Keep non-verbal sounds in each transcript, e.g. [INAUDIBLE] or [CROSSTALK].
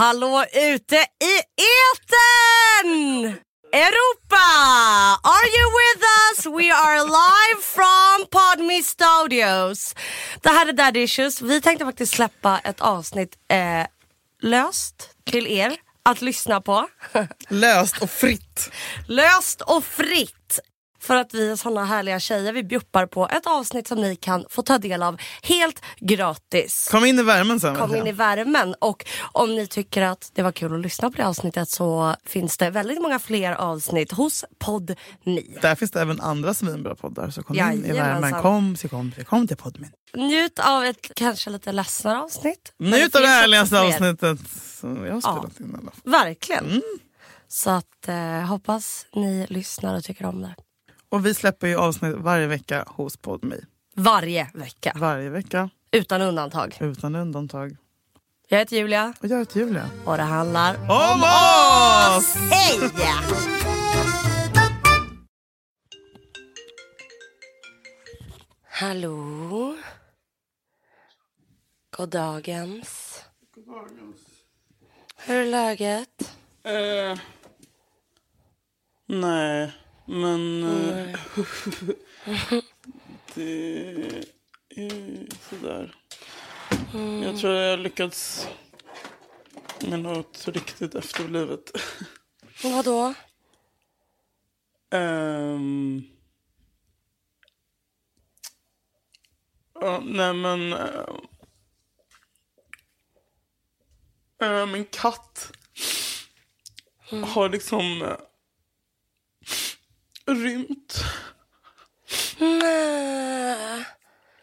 Hallå ute i etern! Europa! Are you with us? We are live from Podme Studios. Det här är Daddy Issues. Vi tänkte faktiskt släppa ett avsnitt eh, löst till er att lyssna på. Löst och fritt. [LAUGHS] löst och fritt. För att vi är såna härliga tjejer. Vi bjuppar på ett avsnitt som ni kan få ta del av helt gratis. Kom in i värmen sen. Kom in i värmen och om ni tycker att det var kul att lyssna på det avsnittet så finns det väldigt många fler avsnitt hos Podme. Där finns det även andra svinbra poddar så kom in i värmen. Kom, så kom, så kom till Podmin. Njut av ett kanske lite ledsammare avsnitt. Njut av det härligaste avsnittet som jag har spelat in i alla fall. Verkligen. Mm. Så att eh, hoppas ni lyssnar och tycker om det. Och vi släpper ju avsnitt varje vecka hos Podme. Varje vecka. Varje vecka, Utan undantag. utan undantag. Jag heter Julia Och jag heter Julia. och det handlar Om oss! Hej! Hallå? God dagens. Hur är läget? Eh, nej, men... Eh, [LAUGHS] det är sådär. Jag tror jag lyckats med något riktigt efterblivet. Vadå? Ehm. ja, nej men... Uh, min katt har liksom rymt. Nej.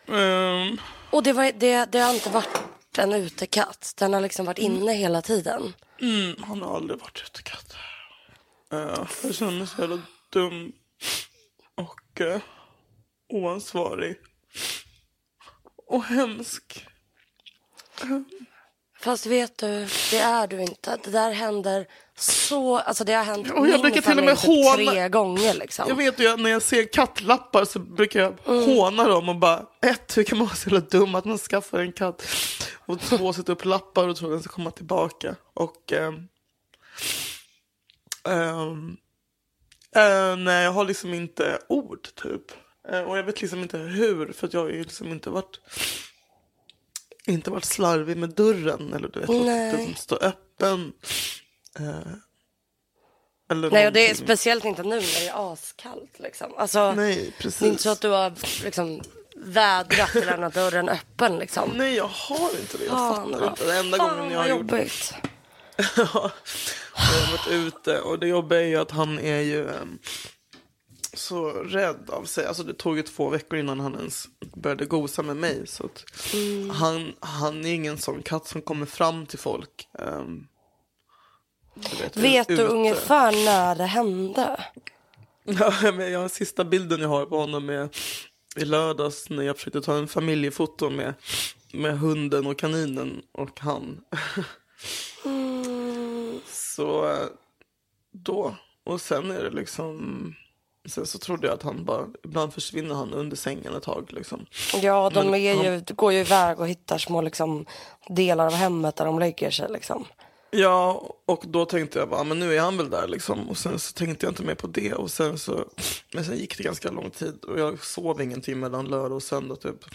Ehm, Och det, var, det, det har inte varit en utekatt. Den har liksom varit inne hela tiden. mm, han har aldrig varit utekatt. Uh, jag känner mig så jävla dum och uh, oansvarig. Och hemsk. Fast vet du, det är du inte. Det där händer så... Alltså det har hänt Och jag brukar till och med typ håna- tre gånger liksom. Jag vet ju när jag ser kattlappar så brukar jag håna dem och bara ett, hur kan man vara så jävla dum att man skaffar en katt? Och två, sätta upp lappar och tror att den ska komma tillbaka. Och ehm, ehm, eh, nej, jag har liksom inte ord typ. Eh, och jag vet liksom inte hur, för jag har ju liksom inte varit inte varit slarvig med dörren eller du vet, låtit den stå öppen. Eh, eller Nej, och det är speciellt inte nu när det är askallt. Liksom. Alltså, Nej, precis. det är inte så att du har liksom, vädrat och lämnat dörren öppen. Liksom. Nej, jag har inte det. Jag Fan, fattar inte. Det enda fan, gången jag har gjort jobbigt. [LAUGHS] jag har varit ute och det jobbiga är ju att han är ju em, så rädd av sig. Alltså det tog ju två veckor innan han ens började gosa med mig. Så Mm. han, han är ingen sån katt som kommer fram till folk. du vet, Vet du ute. ungefär när det hände? [LAUGHS] Ja, men jag, sista bilden jag har på honom är i lördags när jag försökte ta en familjefoto med, med hunden och kaninen och han. Så eh, då, och sen är det liksom, sen så trodde jag att han bara, ibland försvinner han under sängen ett tag liksom. Ja, de Men är ju, går ju iväg och hittar små liksom, delar av hemmet där de lägger sig. Liksom. Ja, och då tänkte jag bara, men nu är han väl där liksom. Och sen så tänkte jag inte mer på det. Och sen så, men sen gick det ganska lång tid och jag sov ingenting mellan lördag och söndag typ.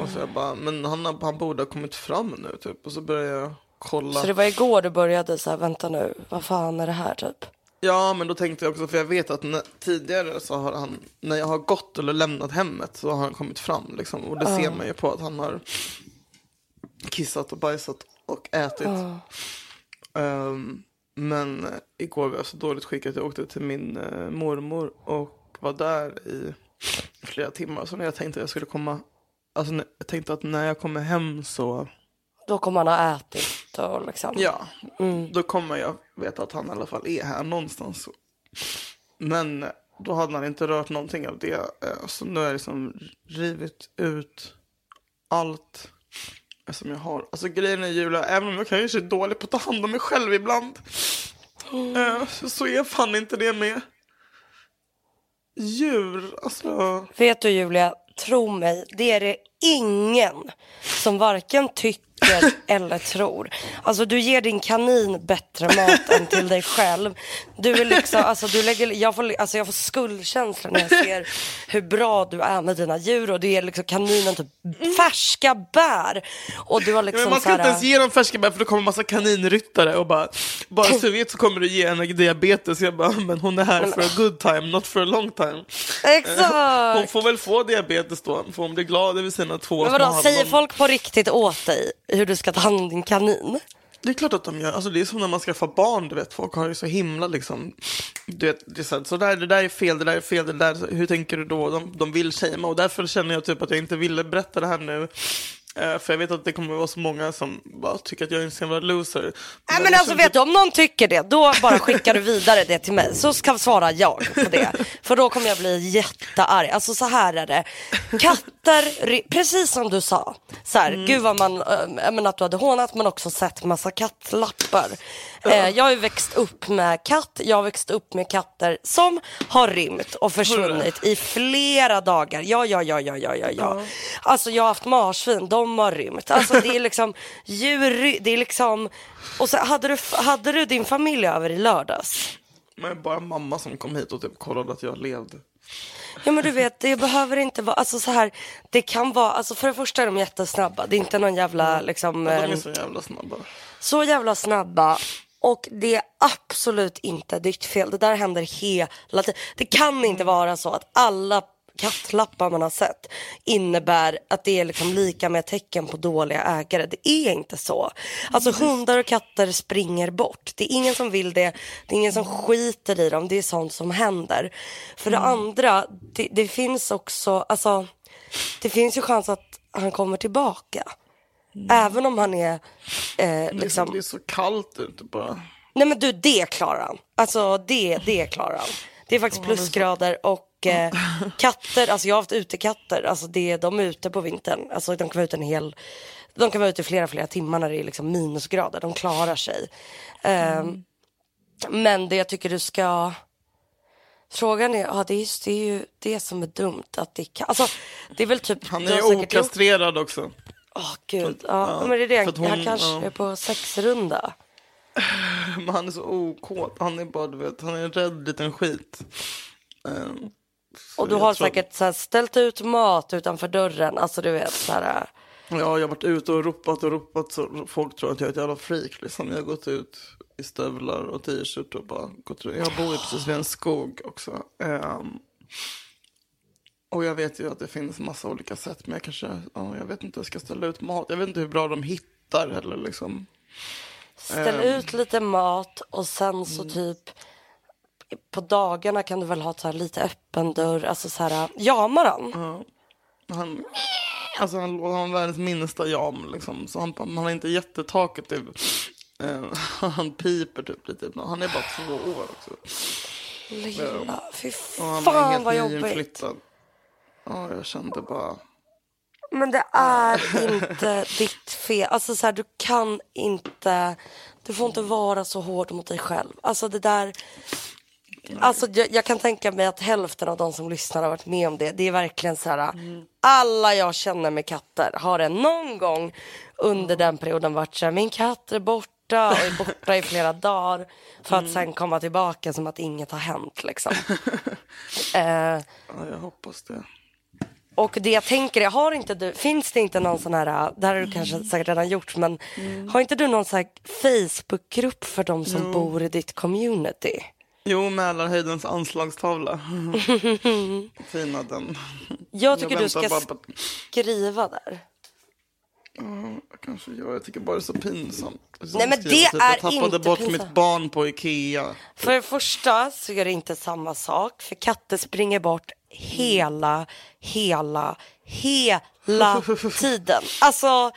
Och så jag bara, men han, han borde ha kommit fram nu typ. Och så började jag kolla. Så det var igår du började så här, vänta nu, vad fan är det här typ? Ja, men då tänkte jag också, för jag vet att när, tidigare så har han, när jag har gått eller lämnat hemmet så har han kommit fram liksom. Och det ser man ju på att han har kissat och bajsat och ätit. Ehm, men igår var jag så dåligt skick att jag åkte till min eh, mormor och var där i flera timmar. Så när jag tänkte att jag skulle komma, alltså när- jag tänkte att när jag kommer hem så, Då kommer han ha ätit och liksom. ja, då kommer jag veta att han i alla fall är här någonstans. Men då hade han inte rört någonting av det. eh, Så nu har jag liksom rivit ut allt som jag har. Alltså grejen är Julia, även om jag kanske är dålig på att ta hand om mig själv ibland. eh, Så, så är fan inte det med djur. Alltså, Vet du Julia, tro mig, det är det ingen som varken tycker tycker eller tror. Alltså du ger din kanin bättre mat än till dig själv. Du är liksom, alltså du lägger, jag får, alltså jag får skuldkänsla när jag ser hur bra du är med dina djur och du ger liksom kaninen typ färska bär. Och du har liksom Men man ska här, inte ens ge dem färska bär för det kommer massa kaninryttare och bara, bara så vet så kommer du ge henne diabetes. Jag bara, men hon är här för a good time, not for a long time. Hon Exakt! får väl få diabetes då, för hon blir glad över sina två Men små vadå, säger hallon. folk på riktigt åt dig hur du ska ta hand om din kanin? Det är klart att de gör. Alltså, det är som när man skaffar barn, du vet. Folk har ju så himla liksom... Du vet, det, är så, här, så där, det där är fel, det där är fel, det där, hur tänker du då? De, de vill shamea och därför känner jag typ att jag inte ville berätta det här nu. Eh, för jag vet att det kommer vara så många som bara tycker att jag är en sån jävla loser. Nej Men men alltså vet du, om någon tycker det, då bara skickar du vidare det till mig. Så ska svara jag på det. För då kommer jag bli jättearg. Alltså så här är det. Katter, precis som du sa. Så här, gud vad man, äh, menar att du hade hånat men också sett massa kattlappar. Eh, jag har ju växt upp med katt, jag har växt upp med katter som har rymt och försvunnit i flera dagar. Ja, ja, ja, ja, ja, ja, ja. Alltså jag har haft marsvin, de har rymt. Alltså det är liksom djur, det är liksom, och så hade du, hade du din familj över i lördags? Men bara mamma som kom hit och typ kollade att jag levde. Ja men du vet, det behöver inte vara, alltså så här, det kan vara, alltså för det första är de jättesnabba, det är inte någon jävla liksom, De är eh, så jävla snabba. så jävla snabba. Och det är absolut inte ditt fel. Det där händer hela tiden. Det kan inte vara så att alla kattlappar man har sett innebär att det är liksom lika med tecken på dåliga ägare. Det är inte så. Alltså hundar och katter springer bort. Det är ingen som vill det. Det är ingen som skiter i dem. Det är sånt som händer. För det andra, det, det finns också, alltså det finns ju chans att han kommer tillbaka. Även om han är eh, Liksom, liksom det är så kallt ute bara. Nej men du, det klarar han. Alltså det, det klarar han. Det är faktiskt plusgrader och eh, [LAUGHS] katter, alltså jag har haft utekatter, alltså det, de är ute på vintern. Alltså de kan vara ute en hel, de kan vara ute i flera, flera timmar när det är liksom minusgrader. De klarar sig. Ehm, Men det jag tycker du ska, frågan är, ja det är, just, det är ju det som är dumt att det kan, alltså det är väl typ. Han är gjort- okastrerad också. Åh gud, ja, men det är det, för att han hon- kanske ja. är på sexrunda. [SIGHS] Men han är så okåt. Han är bara, du vet, han är en rädd liten skit. Ehm, så Och du jag har tror- säkert så här, ställt ut mat utanför dörren, alltså du vet så här. Ja, jag har varit ute och ropat och ropat så folk tror att jag är ett jävla freak. Liksom. Jag har gått ut i stövlar och t-shirt och bara gått runt. Jag bor ju precis vid en skog också. Ehm, och jag vet ju att det finns massa olika sätt. Men jag kanske, ja, jag vet inte hur jag ska ställa ut mat. Jag vet inte hur bra de hittar heller liksom. Ställ Ehm. ut lite mat och sen så Mm. typ på dagarna kan du väl ha så lite öppen dörr, alltså så här, jamar han? Ja. Han, alltså han, han har världens minsta jam liksom. Så han, han har inte jättetaket. Eh, [LAUGHS] han piper typ lite. Han är bara två år också. Lilla, fy Och han är fan helt vad jobbigt. Ja, jag kände bara... Men det är inte [LAUGHS] ditt fel. Alltså så här, du kan inte, du får inte vara så hård mot dig själv. Alltså det där, alltså jag, jag kan tänka mig att hälften av de som lyssnar har varit med om det. Det är verkligen så här, alla jag känner med katter har det någon gång under den perioden varit så här, min katt är borta och är borta i flera [LAUGHS] dagar för att sen komma tillbaka som att inget har hänt liksom. [LAUGHS] eh, Ja, jag hoppas det. Och det jag tänker är, har inte du, finns det inte någon sån här, det här har du kanske säkert redan gjort, men har inte du någon sån här Facebookgrupp för de som bor i ditt community? Jo, Mälarhöjdens anslagstavla. [LAUGHS] Fina den. Jag tycker du ska på... skriva där. Ja, kanske jag. Jag tycker bara det är så pinsamt. Nej, men det är Jag tappade bort pinsamt. mitt barn på Ikea. För det första så är det inte samma sak, för katter springer bort hela, hela, hela tiden. Alltså,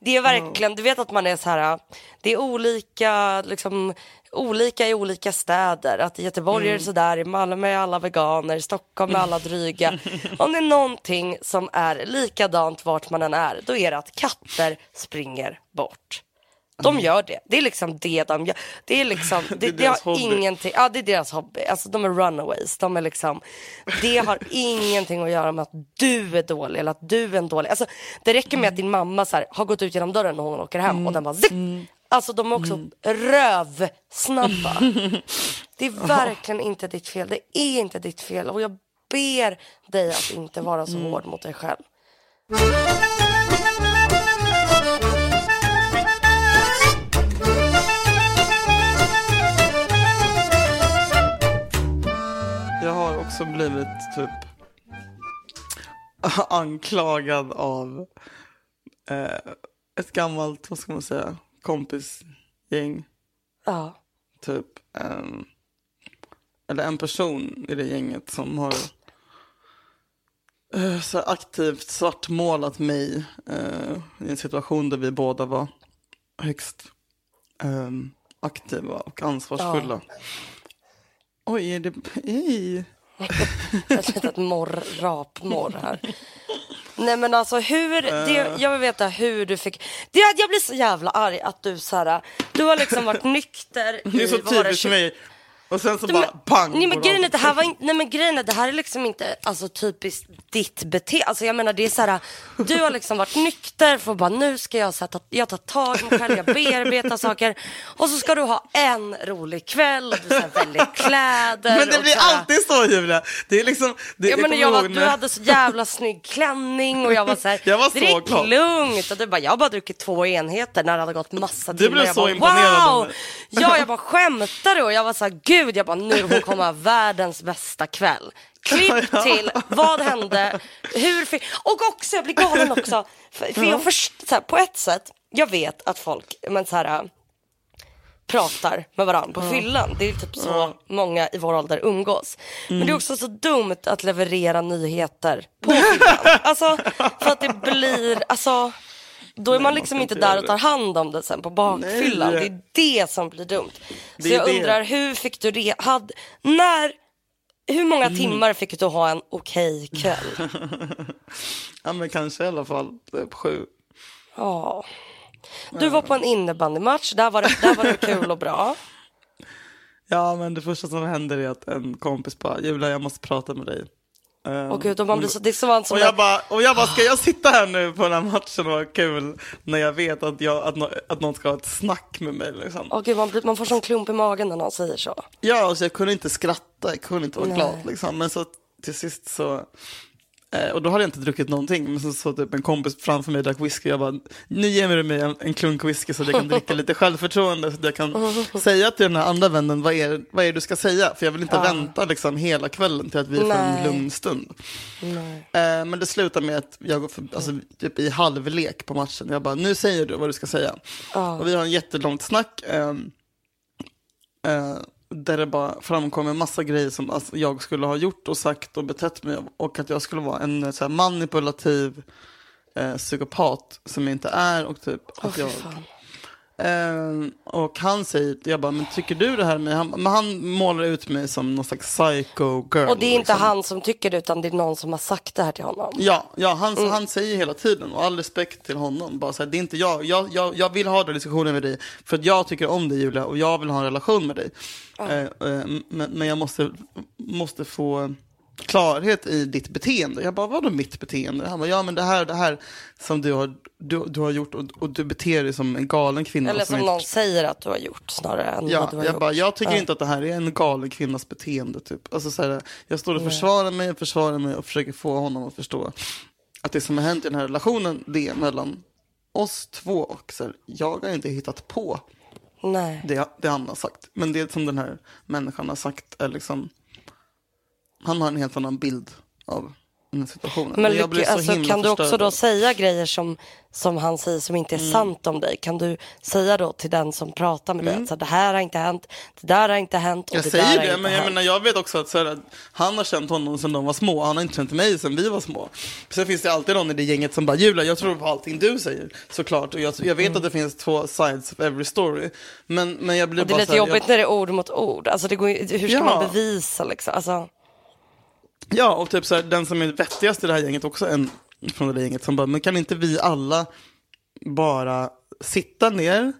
det är verkligen, du vet att man är så här, det är olika, liksom, olika i olika städer. Att i Göteborg är det sådär, i Malmö är alla veganer, i Stockholm är alla dryga. [LAUGHS] Om det är någonting som är likadant vart man än är, då är det att katter springer bort. De gör det. Det är liksom det de gör. Det är liksom, [LAUGHS] det, det, deras har hobby. ingenting, ja det är deras hobby. Alltså de är runaways. De är liksom, det har [LAUGHS] ingenting att göra med att du är dålig eller att du är en dålig. Alltså det räcker med att din mamma så här, har gått ut genom dörren när hon åker hem och den bara zipp. Alltså de är också rövsnabba. [LAUGHS] Det är verkligen inte ditt fel. Det är inte ditt fel. Och jag ber dig att inte vara så hård mot dig själv. Också blivit typ [LAUGHS] anklagad av eh, ett gammalt, vad ska man säga, kompisgäng. Ja. Typ. ehm, eller en person i det gänget som har eh, så aktivt svartmålat mig eh, i en situation där vi båda var högst ehm, aktiva och ansvarsfulla. Oj, är det... Ej. Ett litet morr, rapmorr här. Nej men alltså hur, det, jag vill veta hur du fick, det, jag blir så jävla arg att du så här, du har liksom varit nykter Det är så typiskt för 20 mig. Och sen så Nej, bara pang. Nej men grejen är det här var nej men grejen är det här är liksom inte alltså typiskt ditt beteende. Alltså jag menar det är så här, du har liksom varit nykter för att bara nu ska jag så här, ta, jag tar tag i mig själv, jag bearbetar saker. Och så ska du ha en rolig kväll och du så här, väljer kläder. Men det blir här- alltid så Julia. Det är liksom. Det, Ja, men kommer jag var, du hade så jävla snygg klänning och jag var så här, [LAUGHS] Jag var så det är glad. lugnt. Och du bara, jag har bara druckit två enheter när det hade gått massa Du timmar. blev jag så bara, imponerad wow! Ja, jag bara skämtar du? Och jag var så här, gud, jag bara, nu hon kommer ha [LAUGHS] världens bästa kväll. Klipp till, vad hände, hur. Och också, jag blir galen också. För, för jag först, så här, på ett sätt, jag vet att folk, men så här, pratar med varandra på fyllan. Det är typ så många i vår ålder umgås. Men Mm. det är också så dumt att leverera nyheter på fyllan. [LAUGHS] alltså, för att det blir, alltså, då är man liksom inte där och tar hand om det sen på bakfyllan. Nej. Det är det som blir dumt. Så jag det. undrar, hur fick du det? Hade, när, hur många Mm. timmar fick du ha en okej kväll? [LAUGHS] Ja men kanske i alla fall typ sju. Ja. Du var på en innebandymatch, där var det, där var det [LAUGHS] kul och bra. Ja men det första som händer är att en kompis bara Julia jag måste prata med dig. Ehm, Och gud, och man blir så, det är så som och jag, bara, och jag bara, ska jag sitta här nu på den här matchen och ha kul när jag vet att, jag, att, nå- att någon ska ha ett snack med mig liksom. Åh gud, man, blir, man får sån klump i magen när någon säger så. Ja, alltså jag kunde inte skratta, jag kunde inte vara Nej. glad liksom. Men så till sist så, eh, och då hade jag inte druckit någonting, men så så typ en kompis framför mig drack whisky, jag bara, nu ger du mig en, en klunk whisky så att jag kan dricka lite [LAUGHS] självförtroende, så att jag kan säga till den här andra vännen, vad är, vad är det du ska säga? För jag vill inte vänta liksom hela kvällen till att vi får en lugn stund. Nej. Eh, men det slutar med att jag går för, alltså, typ i halvlek på matchen. Jag bara, nu säger du vad du ska säga. Och vi har en jättelångt snack. eh, där det bara framkommer massa grejer som alltså, jag skulle ha gjort och sagt och betett mig. Och att jag skulle vara en eh, så här, manipulativ eh, psykopat som jag inte är. Och typ Åh att jag, Eh, och han säger, jag bara, men tycker du det här med han, Men han målar ut mig som någon slags psycho girl. Och det är inte liksom. han som tycker det utan det är någon som har sagt det här till honom. Ja, ja han, Mm. han säger hela tiden och all respekt till honom. Bara så här, det är inte jag. Jag, jag. jag vill ha den diskussionen med dig för att jag tycker om dig Julia och jag vill ha en relation med dig. Eh, eh, men, men jag måste, måste få klarhet i ditt beteende. Jag bara, vadå mitt beteende? Han bara, ja men det här det här som du har, du, du har gjort och, och du beter dig som en galen kvinna. Eller som inte- någon säger att du har gjort snarare än vad Ja, du har jag, gjort. bara, jag tycker inte att det här är en galen kvinnas beteende. Typ. Alltså, så här, jag står och försvarar mig försvarar mig och försöker få honom att förstå att det som har hänt i den här relationen, det är mellan oss två. Och så här, jag har inte hittat på Nej. det, det han har sagt. Men det som den här människan har sagt är liksom, han har en helt annan bild av den situationen. Men så alltså, kan du också då säga grejer som, som han säger som inte är Mm. sant om dig? Kan du säga då till den som pratar med dig att så det här har inte hänt, det där har inte hänt och Mm. Jag det där säger det, men jag menar jag vet också att, så här, han har känt honom sedan de var små, han har inte känt mig sedan vi var små. Sen finns det alltid någon i det gänget som bara, Julia, jag tror på allting du säger, såklart. Och jag, jag vet Mm. att det finns två sides of every story. Men, men jag blir Och det är lite här, jobbigt jag, när det är ord mot ord. Alltså det går, hur ska Ja. man bevisa liksom? Alltså, Ja, och typ så här, den som är vettigast i det här gänget också, en från det där gänget som bara, men kan inte vi alla bara sitta ner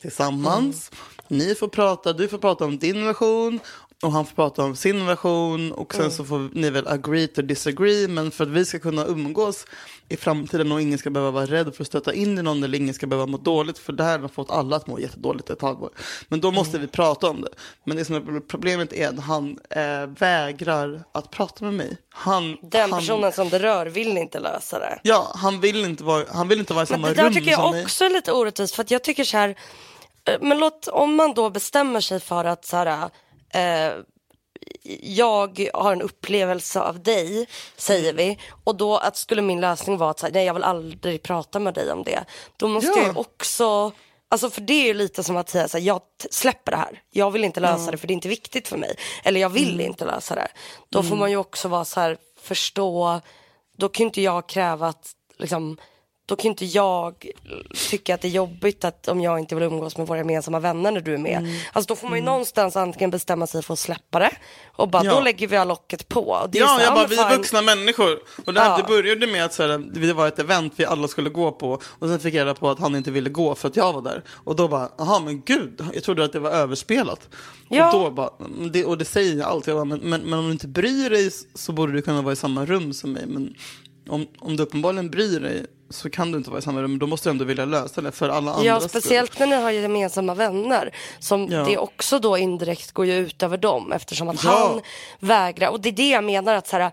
tillsammans. Ni får prata, du får prata om din version och han får prata om sin version och sen så får ni väl agree to disagree. Men för att vi ska kunna umgås i framtiden och ingen ska behöva vara rädd för att stöta in i någon eller ingen ska behöva må dåligt. För det här har fått alla att må jättedåligt ett halvår. Men då måste vi prata om det. Men det som är problemet är att han eh, vägrar att prata med mig. Han, Den han, personen som det rör vill inte lösa det. Ja, han vill inte vara, han vill inte vara i samma det där rum tycker jag som mig. också är lite orättvist för att jag tycker så här, eh, men låt, om man då bestämmer sig för att så här, eh, jag har en upplevelse av dig, säger vi, och då att skulle min lösning vara att här, nej jag vill aldrig prata med dig om det, då måste Ja. jag också Alltså för det är ju lite som att säga så här, jag släpper det här. Jag vill inte lösa det för det är inte viktigt för mig. Eller jag vill Mm. inte lösa det. Då får man ju också vara så här, förstå, då kan inte jag kräva att liksom, då kan inte jag tycka att det är jobbigt att om jag inte vill umgås med våra gemensamma vänner när du är med. Mm. Alltså då får man ju någonstans antingen bestämma sig för att släppa det och bara Ja. då lägger vi locket på. Ja, jag bara, vi är vuxna människor. Och det, här, Ja. det började med att så här, det var ett event vi alla skulle gå på. Och sen fick jag reda på att han inte ville gå för att jag var där. Och då bara, jaha men gud, jag trodde att det var överspelat. Ja. Och, då bara, det, och det säger jag alltid, jag bara, men, men, men om du inte bryr dig så borde du kunna vara i samma rum som mig. Men om, om du uppenbarligen bryr dig så kan du inte vara i samma rum. Då måste du ändå vilja lösa det för alla andra Ja, speciellt när ni har gemensamma vänner. Som Ja. Det också då indirekt går ju ut över dem eftersom att Ja. han vägrar. Och det är det jag menar att så här,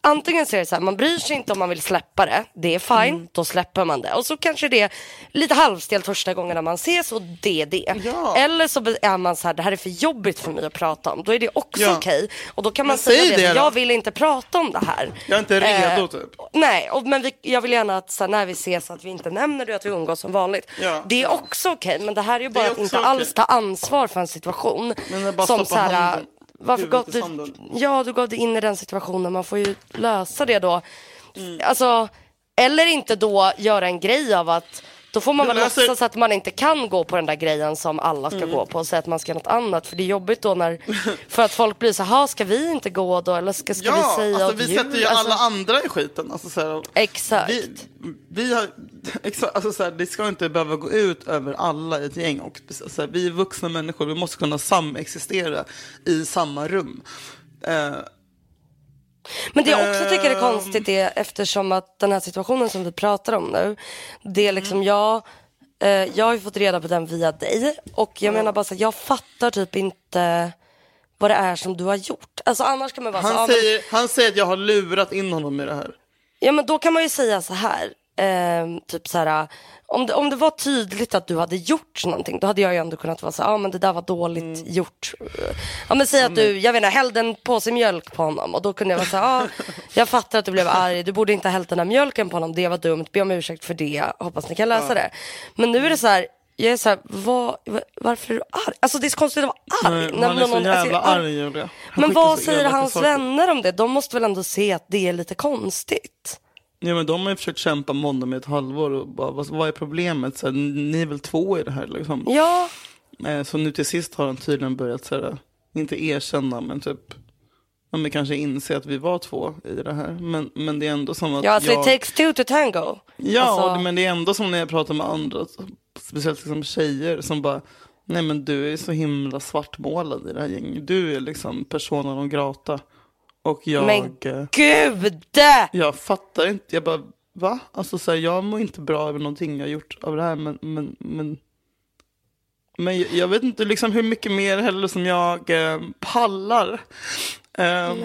antingen så är det så här, man bryr sig inte om man vill släppa det. Det är fine, Mm. då släpper man det. Och så kanske det är lite halvstelt första gångerna man ses och det är det. Ja. Eller så är man så här, det här är för jobbigt för mig att prata om. Då är det också Ja. okej. Och då kan man Men säga säg det, det jag vill inte prata om det här. Jag är inte redo Eh, typ. Nej, och, men vi, jag vill gärna att så här, när vi ses att vi inte nämner det, att vi umgås som vanligt. Ja, det är också okej, men det här är ju bara är att inte okej. alls ta ansvar för en situation. Men som så här, handen, varför gav du, ja, du gav dig in i den situationen, man får ju lösa det då. Mm. Alltså, eller inte då göra en grej av att då får man väl löser- låtsas att man inte kan gå på den där grejen som alla Mm. ska gå på och säga att man ska något annat. För det är jobbigt då när, [LAUGHS] för att folk blir så här, ska vi inte gå då? Eller ska, ska Ja, vi säga alltså, vi djur? sätter ju Alltså, alla andra i skiten. Alltså, så här, Exakt. Vi, vi har, [LAUGHS] exakt, alltså, så här, det ska inte behöva gå ut över alla i ett gäng. Och, så här, vi är vuxna människor, vi måste kunna samexistera i samma rum. Eh, Men det jag också tycker är Ehm. konstigt är eftersom att den här situationen som vi pratar om nu, det är liksom jag, eh, jag har ju fått reda på den via dig och jag menar bara så här, jag fattar typ inte vad det är som du har gjort. Alltså annars kan man vara så han, ja, men, säger, han säger att jag har lurat in honom i det här. ja men då kan man ju säga så här, ehm, typ så här, om det, om det var tydligt att du hade gjort någonting, då hade jag ju ändå kunnat vara så ja men det där var dåligt Mm. gjort. Ja men säg att du, jag vet inte, hällde en påse mjölk på honom och då kunde jag vara så ja, [LAUGHS] jag fattar att du blev arg, du borde inte ha hällt den här mjölken på honom, det var dumt, be om ursäkt för det, hoppas ni kan lösa det. Men nu är det så här, jag är så här, vad, va- varför är du arg? Alltså det är så konstigt att vara arg. Nej, när han är så någon- alltså, jävla jag- arg Julia. Men vad så säger hans saker. vänner om det? De måste väl ändå se att det är lite konstigt? Ja, men de har ju försökt kämpa med honom i ett halvår. Och bara, vad, vad är problemet? Så här, ni är väl två i det här liksom. Ja, Eh, Så nu till sist har han tydligen börjat så här, inte erkänna men typ ja, men kanske inse att vi var två i det här. Men, men det är ändå som att ja alltså jag... it takes two to tango. Ja, Alltså- men det är ändå som när jag pratar med andra, speciellt liksom tjejer som bara Nej men du är så himla svartmålad i det här gänget. Du är liksom persona non grata. Och jag, Men gud! jag fattar inte. Jag bara, va? Alltså så här, jag mår inte bra över någonting jag har gjort av det här. Men, men, men, men jag, jag vet inte liksom hur mycket mer heller som jag eh, pallar. Ehm,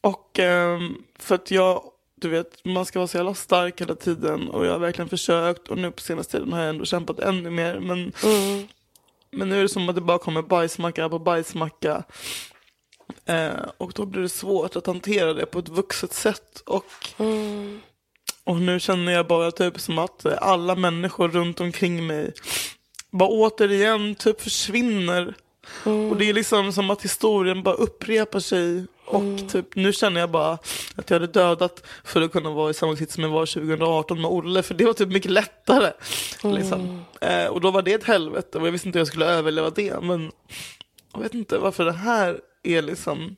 och ehm, för att jag, du vet, man ska vara så jävla stark hela tiden. Och jag har verkligen försökt. Och nu på senaste tiden har jag ändå kämpat ännu mer. Men, Mm. men nu är det som att det bara kommer bajsmacka på bajsmacka. Eh, och då blir det svårt att hantera det på ett vuxet sätt. Och, Mm. och nu känner jag bara typ som att alla människor runt omkring mig bara återigen typ försvinner. Och det är liksom som att historien bara upprepar sig. Och typ nu känner jag bara att jag hade dödat för att kunna vara i samma sits som jag var 2018 med Olle. För det var typ mycket lättare. Liksom. Eh, och då var det ett helvete och jag visste inte hur jag skulle överleva det. Men jag vet inte varför det här är liksom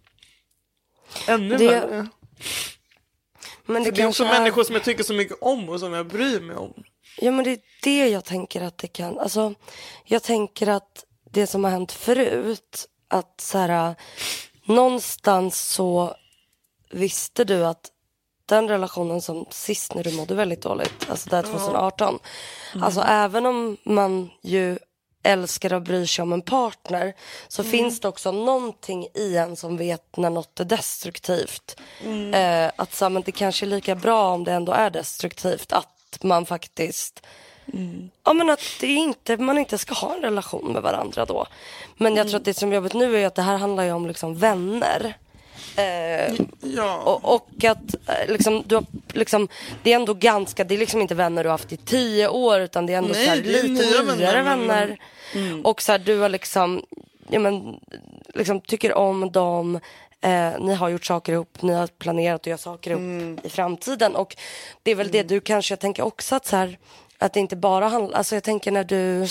ännu Det- värre. Men det, det är också är... människor som jag tycker så mycket om och som jag bryr mig om. Ja men det är det jag tänker att det kan, alltså jag tänker att det som har hänt förut, att så här, någonstans så visste du att den relationen som sist när du mådde väldigt dåligt, alltså där 2018, alltså även om man ju älskar och bryr sig om en partner så finns det också någonting i en som vet när något är destruktivt. Eh, att så, men det kanske är lika bra om det ändå är destruktivt att man faktiskt Ja men att det inte, man inte ska ha en relation med varandra då. Men jag tror att det som är jobbigt nu är att det här handlar ju om liksom vänner. Eh, Ja, och, och att eh, liksom, du har, liksom, det är ändå ganska, det är liksom inte vänner du har haft i tio år utan det är ändå Nej, så här, lite nya nyare vänner, vänner. men- Och så här, du har liksom, ja, men, liksom tycker om dem. Eh, ni har gjort saker ihop, ni har planerat att göra saker ihop Mm. i framtiden. Och det är väl det du kanske, jag tänker också att så här, att det inte bara handlar, alltså jag tänker när du,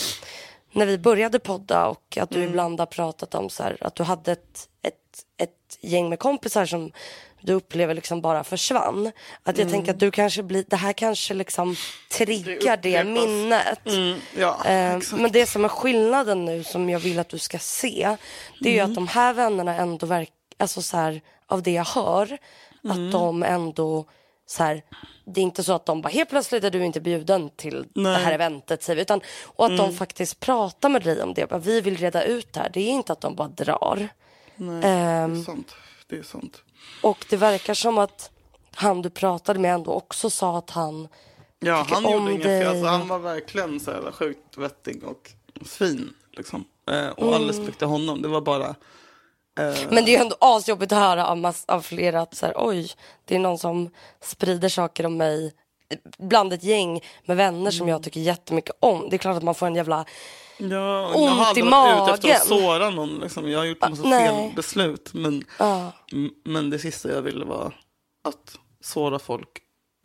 när vi började podda och att du Mm. ibland har pratat om så här, att du hade ett, ett, ett gäng med kompisar som du upplever liksom bara försvann. Att jag Mm. tänker att du kanske blir, det här kanske liksom triggar det, upprepas. minnet. mm, ja Eh, men det som är skillnaden nu som jag vill att du ska se det är ju att de här vännerna ändå verkar, alltså så här, av det jag hör, att de ändå så här, det är inte så att de bara helt plötsligt är du inte bjuden till det här eventet säger vi, utan, och att de faktiskt pratar med dig om det, bara, vi vill reda ut det här, det är inte att de bara drar. Nej, ehm, det är sant. Det är sant. Och det verkar som att han du pratade med ändå också sa att han Ja, han gjorde inget fel. Alltså, han var verkligen så här sjukt vettig och fin. Liksom. Eh, och all respekt till honom. Det var bara... Eh, Men det är ju ändå asjobbigt att höra av, mass, av flera att så här, oj, det är någon som sprider saker om mig bland ett gäng med vänner som Mm. jag tycker jättemycket om. Det är klart att man får en jävla... ja, ont jag har aldrig i varit ute efter att magen. såra någon. Liksom. Jag har gjort en massa nej. fel beslut. Men, Ja, men det sista jag ville var att såra folk.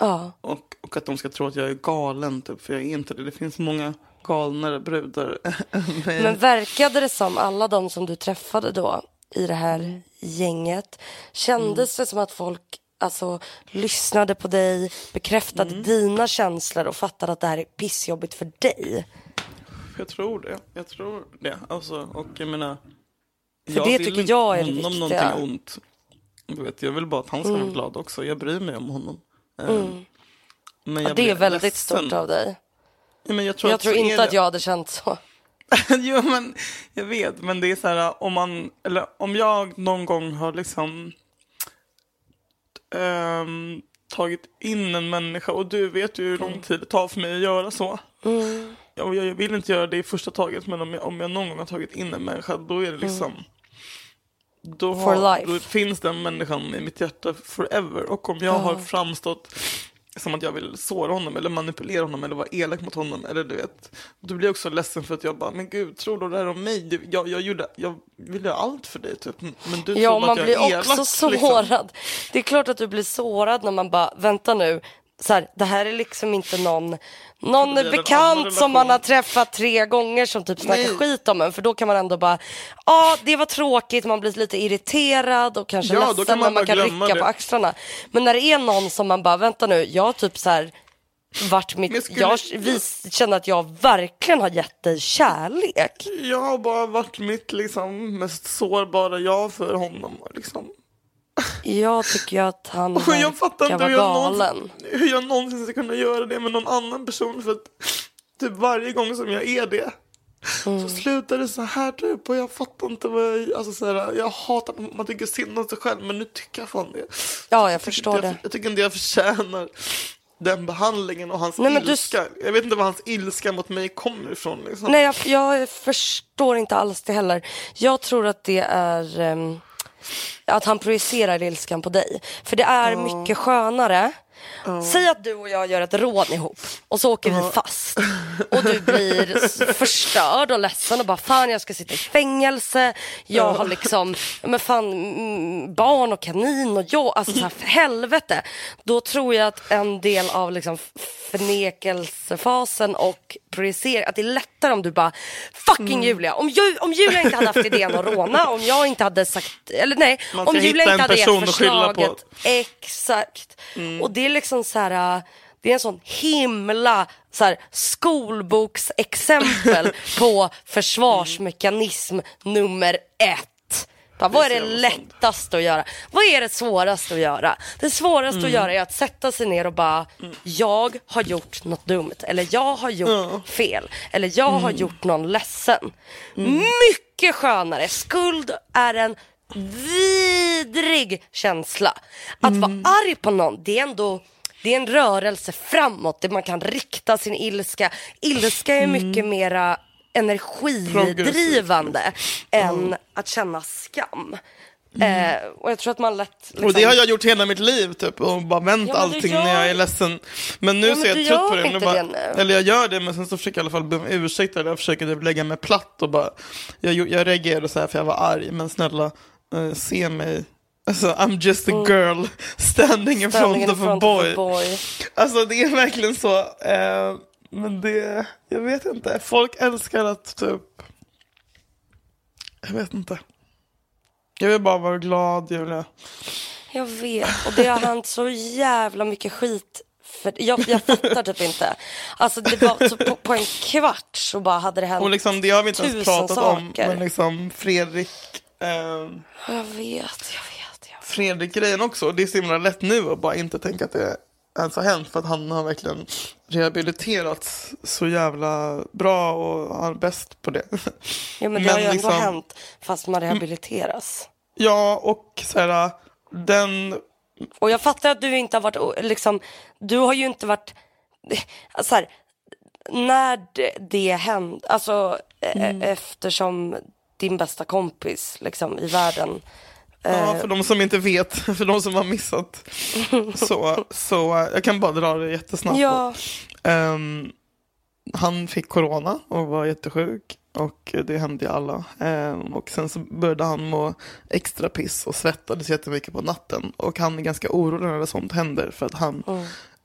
ja, Och, och att de ska tro att jag är galen. Typ, för jag är inte det. Det finns många galnare brudar [LAUGHS] mig. Men verkade det som alla de som du träffade då i det här gänget, kändes det som att folk alltså, lyssnade på dig, bekräftade Mm. dina känslor och fattade att det här är pissjobbigt för dig? Jag tror det. Jag tror det. Alltså, och jag menar. För jag det vill tycker jag är det viktiga. någonting ont. Du vet, jag vill bara att han ska vara glad också. Jag bryr mig om honom. Eh, Men Mm. Ja, jag det är väldigt ledsen. stort av dig. Ja, men jag tror, Jag tror inte det. att jag hade känt så. [LAUGHS] jo, men jag vet. Men det är så här om man, eller om jag någon gång har liksom ehm, tagit in en människa och du vet ju hur lång tid det tar för mig att göra så. Mm. Jag, jag vill inte göra det i första taget men om jag, om jag någon gång har tagit in en människa då är det liksom då, Mm. For har, då finns den människan i mitt hjärta forever. Och om jag har framstått som att jag vill såra honom eller manipulera honom eller vara elak mot honom eller du vet. Då blir jag också ledsen för att jag bara, men gud, tror du det här om mig? Jag, jag, gjorde, jag ville allt för dig typ. Men du Ja, tror man att jag blir är elak. också liksom. sårad. Det är klart att du blir sårad när man bara, vänta nu, så här, det här är liksom inte någon, någon bekant som man har träffat tre gånger som typ snackar Nej. skit om en. För då kan man ändå bara, ja det var tråkigt, man blir lite irriterad och kanske Ja, ledsen kan man men man kan rycka det. på axlarna. Men när det är någon som man bara, vänta nu, jag har typ så här varit Men mitt, skulle- jag vis, känner att jag verkligen har gett dig kärlek. Jag har bara varit mitt liksom, mest sårbara jag för honom. Liksom. Jag tycker ju att han Och jag fattar inte hur jag, någonsin, hur jag någonsin ska kunna göra det med någon annan person. För att typ varje gång som jag är det Mm. så slutar det så här typ. Och jag fattar inte vad jag... Alltså så här, jag hatar att man tycker synd om sig själv men nu tycker jag fan det. Ja, jag tycker förstår jag, det. Jag tycker inte jag förtjänar den behandlingen och hans Nej, men du- ilska. Jag vet inte var hans ilska mot mig kommer ifrån. Liksom. Nej, jag, jag förstår inte alls det heller. Jag tror att det är ehm, att han projicerar ilskan på dig. För det är mycket skönare. Säg att du och jag gör ett rån ihop och så åker vi fast. Och du blir [LAUGHS] förstörd och ledsen och bara fan jag ska sitta i fängelse. Jag har liksom men fan, mm, barn och kanin och jag, alltså så här, för helvete. Då tror jag att en del av liksom förnekelsefasen och projicering, att det är lättare om du bara fucking Mm. Julia, om, Ju, om Julia inte hade haft idén att råna, om jag inte hade sagt, eller nej, om Julia inte hade gett. Mm. förslaget. Exakt. Och det liksom så här, det är en sån himla så här, skolboksexempel [LAUGHS] på försvarsmekanism nummer ett. Bara, vad är det lättaste att göra? Vad är det svåraste att göra? Det svåraste att göra är att sätta sig ner och bara, jag har gjort något dumt. Eller jag har gjort fel. Eller jag har gjort någon ledsen. Mycket skönare. Skuld är en vidrig känsla. Att vara arg på någon, det är ändå det är en rörelse framåt där man kan rikta sin ilska. Ilska är mycket mera energidrivande än att känna skam. Eh, och jag tror att man lätt... Liksom, Och det har jag gjort hela mitt liv typ och bara vänt Ja, allting gör- när jag är ledsen. Men nu Ja, så men är jag trött på det. Nu bara, det. Eller jag gör det men sen så försöker jag i alla fall be om ursäkt eller jag försöker typ lägga mig platt och bara Jag, jag reagerade så här för jag var arg men snälla eh, se mig Alltså I'm just a girl standing in Mm. standing front, in of, front a of boy. a boy. Alltså det är verkligen så. Eh, men det, jag vet inte. Folk älskar att typ, jag vet inte. Jag vill bara vara glad, Julia. Jag vet, och det har hänt så jävla mycket skit. För jag, jag fattar typ inte. Alltså det var så på, på en kvart så bara hade det hänt Och liksom, det har vi inte ens pratat om. saker. Men liksom Fredrik, eh, Jag vet, jag vet. Jag vet. Fredrik-grejen också. Det är så himla lätt nu att bara inte tänka att det ens har hänt. För att han har verkligen rehabiliterats så jävla bra och är bäst på det. Jo men det Men har ju ändå liksom- hänt fast man rehabiliteras. ja, och så här, den Och jag fattar att du inte har varit, liksom, du har ju inte varit, [LAUGHS] så här, när det, det hände, alltså mm. eftersom din bästa kompis liksom i världen Ja, för de som inte vet, [LAUGHS] för de som har missat. [LAUGHS] Så, så jag kan bara dra det jättesnabbt. Ja, Ehm, han fick corona och var jättesjuk. Och det hände ju alla. Ehm, och sen så började han må extra piss och svettades jättemycket på natten. Och han är ganska orolig när sånt händer. För att han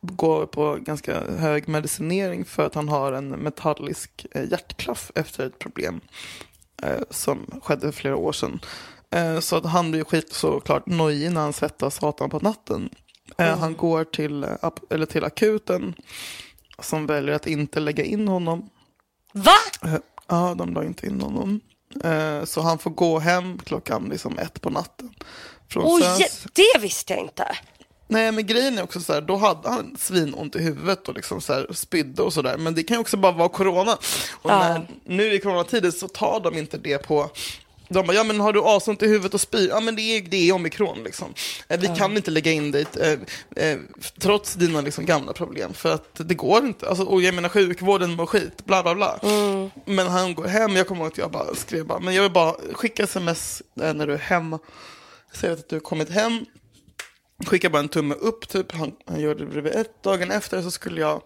går på ganska hög medicinering för att han har en metallisk eh, hjärtklaff efter ett problem eh, som skedde för flera år sedan. Eh, så att han blir skit såklart nojig när han svettas satan på natten. Eh, Han går till, eh, ap- eller till akuten som väljer att inte lägga in honom. va? Eh, Ja, de la inte in honom. Eh, Så han får gå hem klockan liksom ett på natten. Från Oj, Sös. det visste jag inte. Nej, men grejen är också så här, då hade han svinont i huvudet och liksom så här spydde och sådär. Men det kan ju också bara vara corona. Och Ja. när, nu i coronatider så tar de inte det på de bara, ja men har du asont i huvudet och spyr? Ja men det är, det är omikron liksom. Eh, Vi kan inte lägga in dig eh, eh, trots dina liksom, gamla problem. För att det går inte. Alltså, och jag menar sjukvården mår skit, bla bla bla. Men han går hem, jag kommer ihåg att jag bara skrev bara, men jag vill bara skicka sms eh, när du är hemma. Säg att du har kommit hem. Skicka bara en tumme upp typ. Han, han gör det bredvid ett. Dagen efter så skulle jag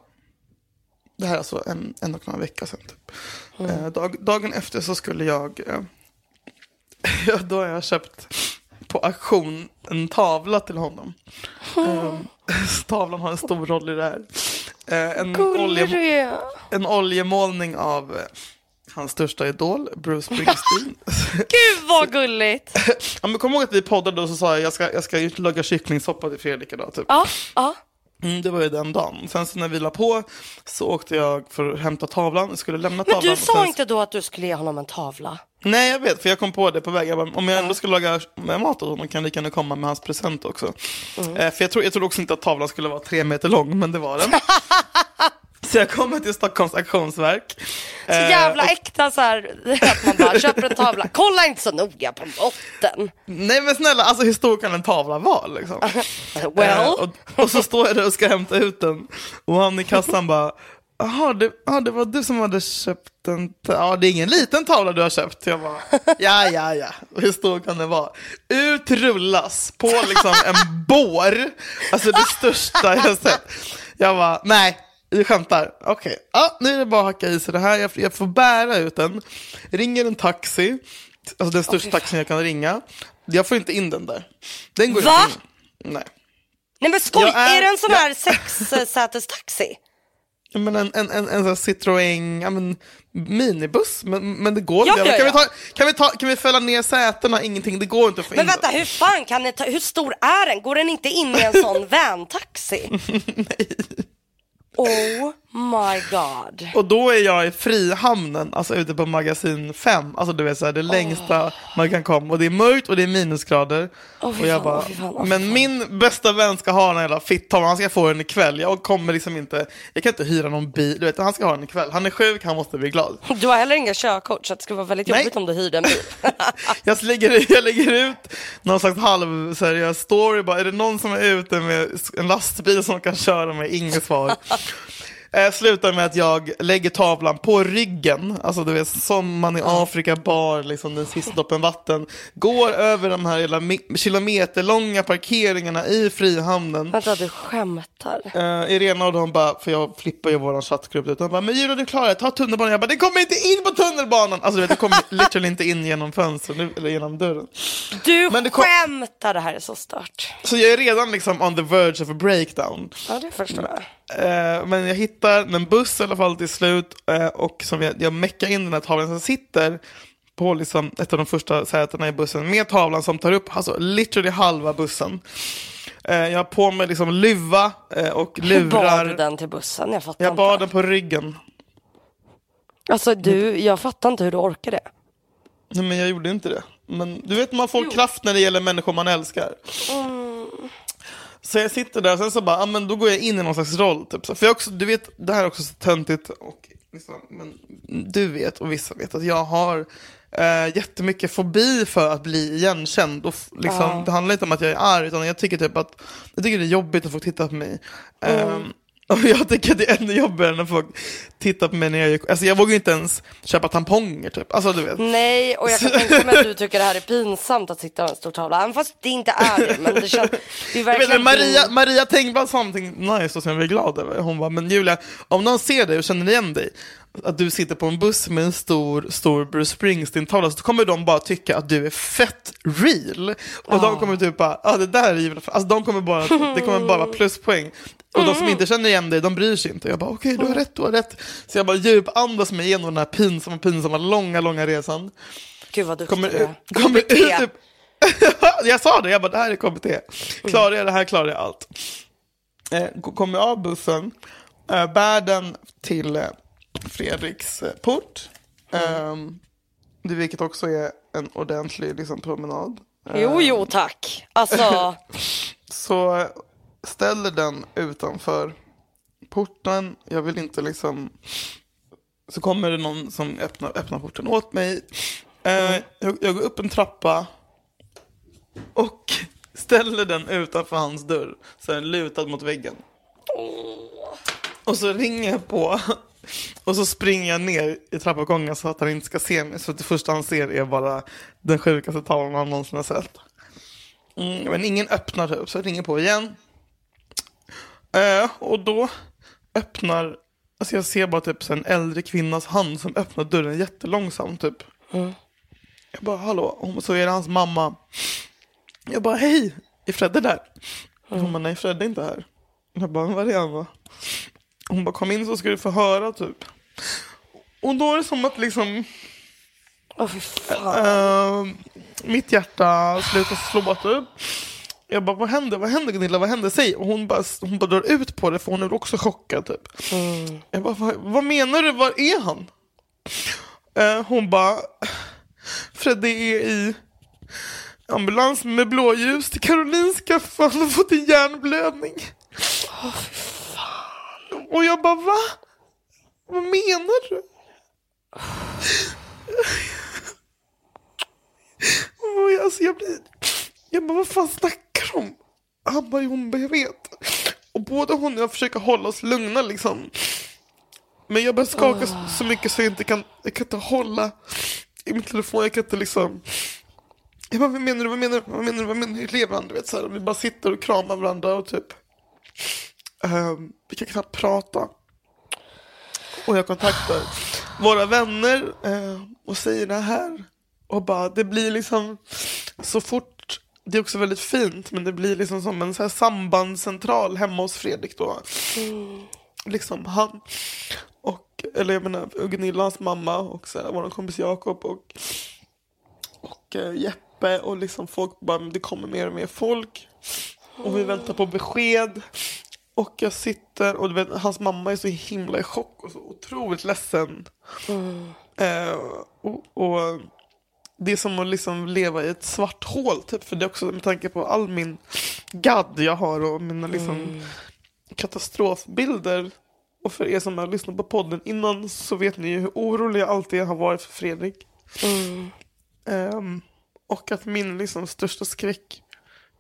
det här är alltså en, en och en halv vecka sedan. Typ. Eh, dag, dagen efter så skulle jag, eh, [LAUGHS] då har jag köpt på auktion en tavla till honom. Eh, [LAUGHS] tavlan har en stor roll i det här. Eh, en, olje, en oljemålning av hans största idol, Bruce [LAUGHS] Springsteen. Gud vad gulligt. [LAUGHS] ja, men kom ihåg att vi poddade och så sa jag jag ska, jag ska laga kycklingsoppa till Fredrik idag. Typ. Ja, ja. Mm, det var ju den dagen. Sen så när vi la på så åkte jag för att hämta tavlan. Jag skulle lämna Men tavlan. du och sa sen- inte då att du skulle ge honom en tavla? Nej, jag vet, för jag kom på det på väg. Jag bara, om jag ändå ska laga mat åt honom kan jag lika gärna komma med hans present också. Mm. Eh, för jag, tror, jag trodde också inte att tavlan skulle vara tre meter lång, men det var den. [LAUGHS] så jag kommer till Stockholms auktionsverk. Så Eh, jävla och- äkta så här, att man bara [LAUGHS] köper en tavla. Kolla inte så noga på botten. Nej men snälla, alltså hur stor kan en tavla vara liksom? [LAUGHS] Well. Eh, och, och så står jag där och ska hämta ut den. Och han i kassan bara, jaha det, det var du som hade köpt en, ta- ja det är ingen liten tavla du har köpt. Jag bara, ja ja ja, Och hur stor kan den vara? Utrullas på liksom en [LAUGHS] bår, alltså det största jag sett. Jag bara, nej. Du skämtar? Okej, ja, nu är det bara att hacka i sig det här. Jag, jag får bära ut den. Ringer en taxi, alltså den största taxin jag kan ringa. Jag får inte in den där. Den går Va? inte in. Nej. Nej men skoj, är- är, det en sån jag- här sexsätestaxi? Men en, en, en, en sån här Citroën, ja, men, minibuss, men, men det går Ja, inte. ja, Kan, vi ta, kan, vi ta, kan vi fälla ner sätena? Ingenting, det går inte få Men in vänta, den. hur fan kan ni ta, hur stor är den? Går den inte in i en sån [LAUGHS] vantaxi? Oh my god. Och då är jag i Frihamnen, alltså ute på magasin 5, alltså du vet så här, det längsta man kan komma. Och det är mörkt och det är minusgrader. Fy och jag fan, bara, fy fan, men min bästa vän ska ha den jävla fittan, han ska få den ikväll. Jag kommer liksom inte, jag kan inte hyra någon bil, du vet, han ska ha den ikväll. Han är sjuk, han måste bli glad. Du har heller inga körkort så det skulle vara väldigt Nej. jobbigt om du hyrde en bil. [LAUGHS] Jag lägger, jag lägger ut någon slags halvseriös story, bara, är det någon som är ute med en lastbil som kan köra mig? Inget svar. Eh, slutar med att jag lägger tavlan på ryggen, alltså du vet som man i Afrika bar liksom den sista droppen vatten, går över de här hela kilometerlånga parkeringarna i Frihamnen. Vänta, du skämtar. Uh, Irena och de bara, för jag flippar ju vår chattgrupp, de bara, men Julia du klarar det, ta tunnelbanan. Jag bara, det kommer inte in på tunnelbanan! Alltså du vet, det kommer [LAUGHS] literally inte in genom fönstret, eller genom dörren. Du Men det kom- skämtar, det här är så stört. Så jag är redan liksom on the verge of a breakdown. Ja, det förstår jag. Eh, men jag hittar en buss i alla fall till slut eh, och som jag, jag meckar in den här tavlan som sitter på liksom ett av de första sätena i bussen med tavlan som tar upp alltså literally halva bussen. Eh, jag har på mig liksom luva eh, och Hur bar du lurar. den till bussen? Jag fattar Jag bar inte. den på ryggen. Alltså du, jag fattar inte hur du orkar det. Nej, men jag gjorde inte det. Men du vet man får kraft när det gäller människor man älskar. Så jag sitter där och sen så bara, ja men då går jag in i någon slags roll. Typ. Så- För jag också, du vet, det här är också så töntigt. Och liksom, men du vet och vissa vet att jag har eh, jättemycket fobi för att bli igenkänd. Och liksom, Ja. Det handlar inte om att jag är arg, utan jag tycker typ att jag tycker det är jobbigt att folk tittar på mig. Ehm, och jag tycker att det är ännu jobbigare när folk tittar på mig när jag gör, alltså jag vågar inte ens köpa tamponger typ. Alltså du vet. Nej, och jag kan tänka mig att du tycker det här är [LAUGHS] pinsamt att sitta med en stor tavla. Även fast det inte är det. Men det, känns, det är vet, Maria, Maria Tengvall sa någonting nice och som jag blev glad över. Hon bara, men Julia, om någon ser dig och känner igen dig, att du sitter på en buss med en stor, stor Bruce Springsteen-tavla, så kommer de bara tycka att du är fett real. Och de kommer typ bara, ja ah, det där är ju, alltså de kommer bara, det kommer bara vara pluspoäng. Och de som inte känner igen dig, de bryr sig inte. Jag bara, okej, du har rätt, du har rätt. Så jag bara djupandas mig igenom den här pinsamma, pinsamma, långa, långa resan. Gud vad duktig Kommer, du är. kommer ut typ. [LAUGHS] jag sa det, jag bara det här är KBT. Klarar jag det här klarar jag allt. Eh, kommer av bussen, eh, bär den till eh, Fredriks eh, port. Ehm, det, vilket också är en ordentlig liksom, promenad. Jo, jo tack. Alltså, [LAUGHS] Så ställer den utanför porten. Jag vill inte liksom... Så kommer det någon som öppnar, öppnar porten åt mig. Eh, jag, jag går upp en trappa och [LAUGHS] ställer den utanför hans dörr. Så den lutad mot väggen. Och så ringer jag på. Och så springer jag ner i trappuppgången så att han inte ska se mig. Så att det första han ser är bara den sjukaste tavlan han någonsin har sett. Mm, men ingen öppnar typ, så jag ringer på igen. Eh, och då öppnar, alltså jag ser bara typ en äldre kvinnas hand som öppnar dörren jättelångsamt typ. Jag bara hallå, och så är det hans mamma. Jag bara hej, är Fredde där? Hon bara nej Fredde är inte här. Jag bara var är han då? Hon bara kom in så ska du få höra typ. Och då är det som att liksom åh fy fan. Eh, mitt hjärta slutar slå typ. Jag bara, vad händer? Vad händer Gunilla? Vad händer? Säg! Och hon bara, hon bara drar ut på det för hon är också chockad typ. Jag bara, vad, vad menar du? Var är han? Eh, hon bara, Fredde är i ambulans med blåljus till Karolinska för han har fått en hjärnblödning. Och jag bara, va? Vad menar du? Och jag, alltså jag blir... Jag bara, vad fan snackar de om? Han bara, hon bara, jag vet. Och både hon och jag försöker hålla oss lugna liksom. Men jag börjar skaka så- så mycket så jag inte kan, jag kan inte hålla i min telefon. Jag kan inte liksom... Jag bara, vad menar du, vad menar du, vad menar du, vad menar du? Lever han? Du vet, så här, vi bara sitter och kramar varandra och typ ehm, vi kan knappt prata. Och jag kontaktar våra vänner eh, och säger det här. Och bara, det blir liksom så fort, det är också väldigt fint, men det blir liksom som en så här sambandscentral hemma hos Fredrik då. Liksom han och, eller jag menar Gunillas mamma och så här, vår kompis Jakob och, och eh, Jeppe och liksom folk bara, det kommer mer och mer folk. Och vi väntar på besked. Och jag sitter och du vet, hans mamma är så himla i chock och så otroligt ledsen. Eh, och, och det är som att liksom leva i ett svart hål typ. För det är också med tanke på all min gadd jag har och mina liksom katastrofbilder. Och för er som har lyssnat på podden innan så vet ni ju hur orolig jag alltid har varit för Fredrik. Ehm, och att min liksom största skräck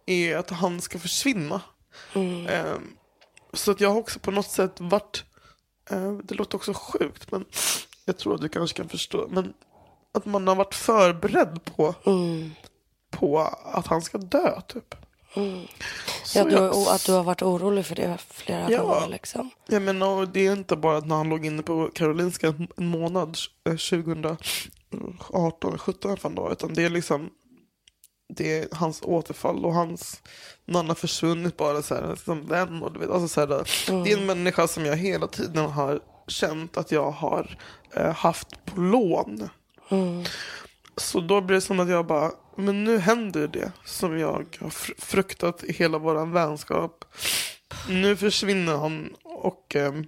är att han ska försvinna. Ehm, så att jag har också på något sätt varit, eh, det låter också sjukt men jag tror att du kanske kan förstå. Men att man har varit förberedd på, på att han ska dö typ. Så Ja, du, jag- och att du har varit orolig för det flera Ja. gånger liksom. Jag menar, det är inte bara att när han låg inne på Karolinska en månad eh, 2018, 17 fan då, utan det är liksom det är hans återfall och hans, när han har försvunnit bara så här, som vän och du vet, alltså så här, det är en människa som jag hela tiden har känt att jag har eh, haft på lån. Så då blir det som att jag bara, men nu händer det som jag har fr- fruktat i hela våran vänskap. Nu försvinner han och ehm,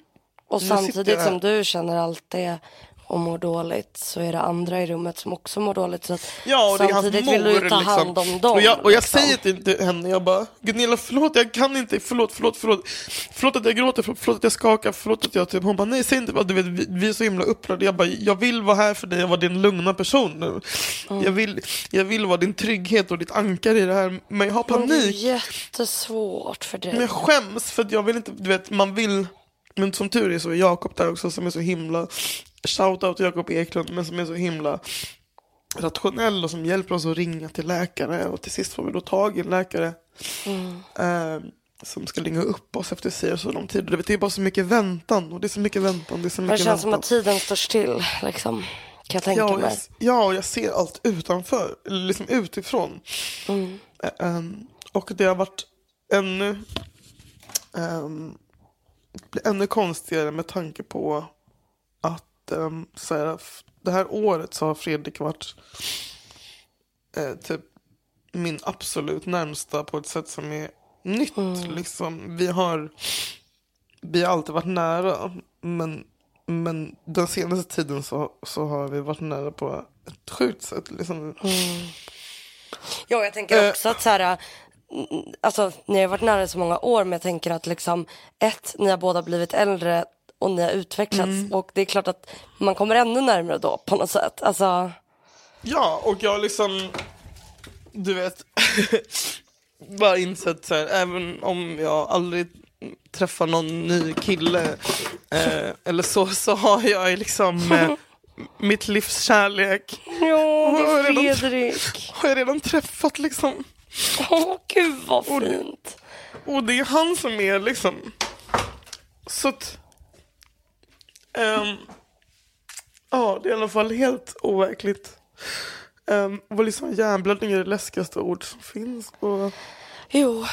Och samtidigt som du känner allt det och mår dåligt så är det andra i rummet som också mår dåligt. Så att Ja, och samtidigt mor. vill du ta liksom. hand om dem. och jag, och jag liksom. säger till till henne, jag bara, Gunilla förlåt, jag kan inte, förlåt, förlåt, förlåt. Förlåt att jag gråter, förlåt, att jag skakar, förlåt att jag typ, hon bara, nej säg inte vad du vet, vi, vi är så himla upprörda. Jag bara, jag vill vara här för dig, jag var din lugna person nu. Jag, vill, jag vill vara din trygghet och ditt ankare i det här, men jag har Men det är panik. jättesvårt för dig. Men jag skäms för att jag vill inte, du vet, man vill men som tur är så är Jakob där också som är så himla Shoutout till Jakob Eklund men som är så himla rationell och som hjälper oss att ringa till läkare och till sist får vi då tag i en läkare eh, som ska ringa upp oss efter sig och så lång tid. Det är bara så mycket väntan och det är så mycket väntan. Det är så det mycket känns som väntan. att tiden står still. Liksom. Kan jag tänka Ja, och jag, mig. ja, och jag ser allt utanför, liksom utifrån. Ä- ehm, och det har varit ännu, um, ännu konstigare med tanke på um, så här, det här året så har Fredrik varit eh, typ min absolut närmsta på ett sätt som är nytt. Liksom. Vi har vi har alltid varit nära, men, men den senaste tiden så, så har vi varit nära på ett sjukt sätt. Liksom. Ja, jag tänker Eh. också att så här, mm, alltså, ni har varit nära så många år, men jag tänker att liksom, ett, ni har båda blivit äldre och ni har utvecklats Mm. och det är klart att man kommer ännu närmare då på något sätt. Alltså, Ja, och jag liksom, du vet, [LAUGHS] bara insett så här, även om jag aldrig träffar någon ny kille eh, eller så, så har jag liksom eh, [LAUGHS] mitt livs kärlek ja, Åh, redan- Fredrik. har jag redan träffat liksom. Åh, gud vad fint. Och det är han som är liksom... Så att... ehm, ja, det är i alla fall helt overkligt. Um, vad liksom hjärnblödning är det läskigaste ord som finns. Och, Jo,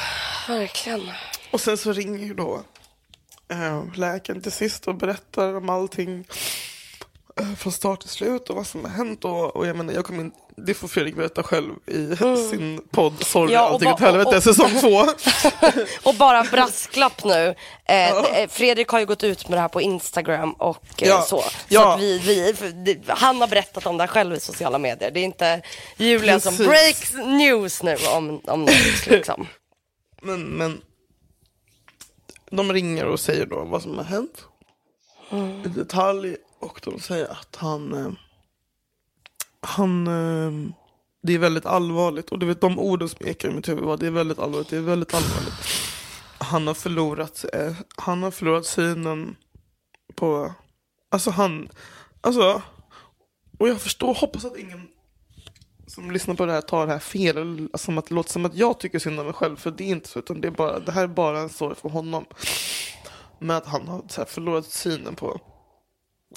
verkligen. och sen så ringer ju då uh, läkaren till sist och berättar om allting eh, från start till slut och vad som har hänt. Och, och jag menar, jag kommer in, det får Fredrik berätta själv i sin podd Sorry, Ja, allting åt helvete, och- säsong två. [LAUGHS] Och bara brasklapp nu. Eh, eh, Fredrik har ju gått ut med det här på Instagram och eh, Ja, så. Så ja. vi, vi, han har berättat om det här själv i sociala medier. Det är inte Julia som Precis. breaks news nu om, om något [LAUGHS] liksom. Men, men de ringer och säger då vad som har hänt i detalj och de säger att han eh, han eh, det är väldigt allvarligt och du vet de orden som ekar i mitt huvud var det är väldigt allvarligt, det är väldigt allvarligt. Han har förlorat eh, han har förlorat synen på alltså han alltså och jag förstår, hoppas att ingen som lyssnar på det här tar det här fel. Alltså Som att det låter som att jag tycker synd om mig själv. För det är inte så. Utan det, är bara, det här är bara en sorg för honom. Med att han har så här förlorat synen på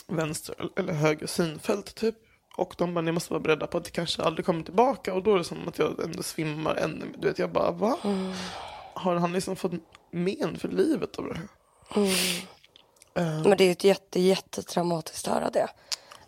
vänster eller höger synfält typ. Och de bara, ni måste vara beredda på att det kanske aldrig kommer tillbaka. Och då är det som att jag ändå svimmar ännu. Du vet, jag bara, va? Har han liksom fått men för livet av det här? Men det är ju ett jätte, jättetraumatiskt att höra det.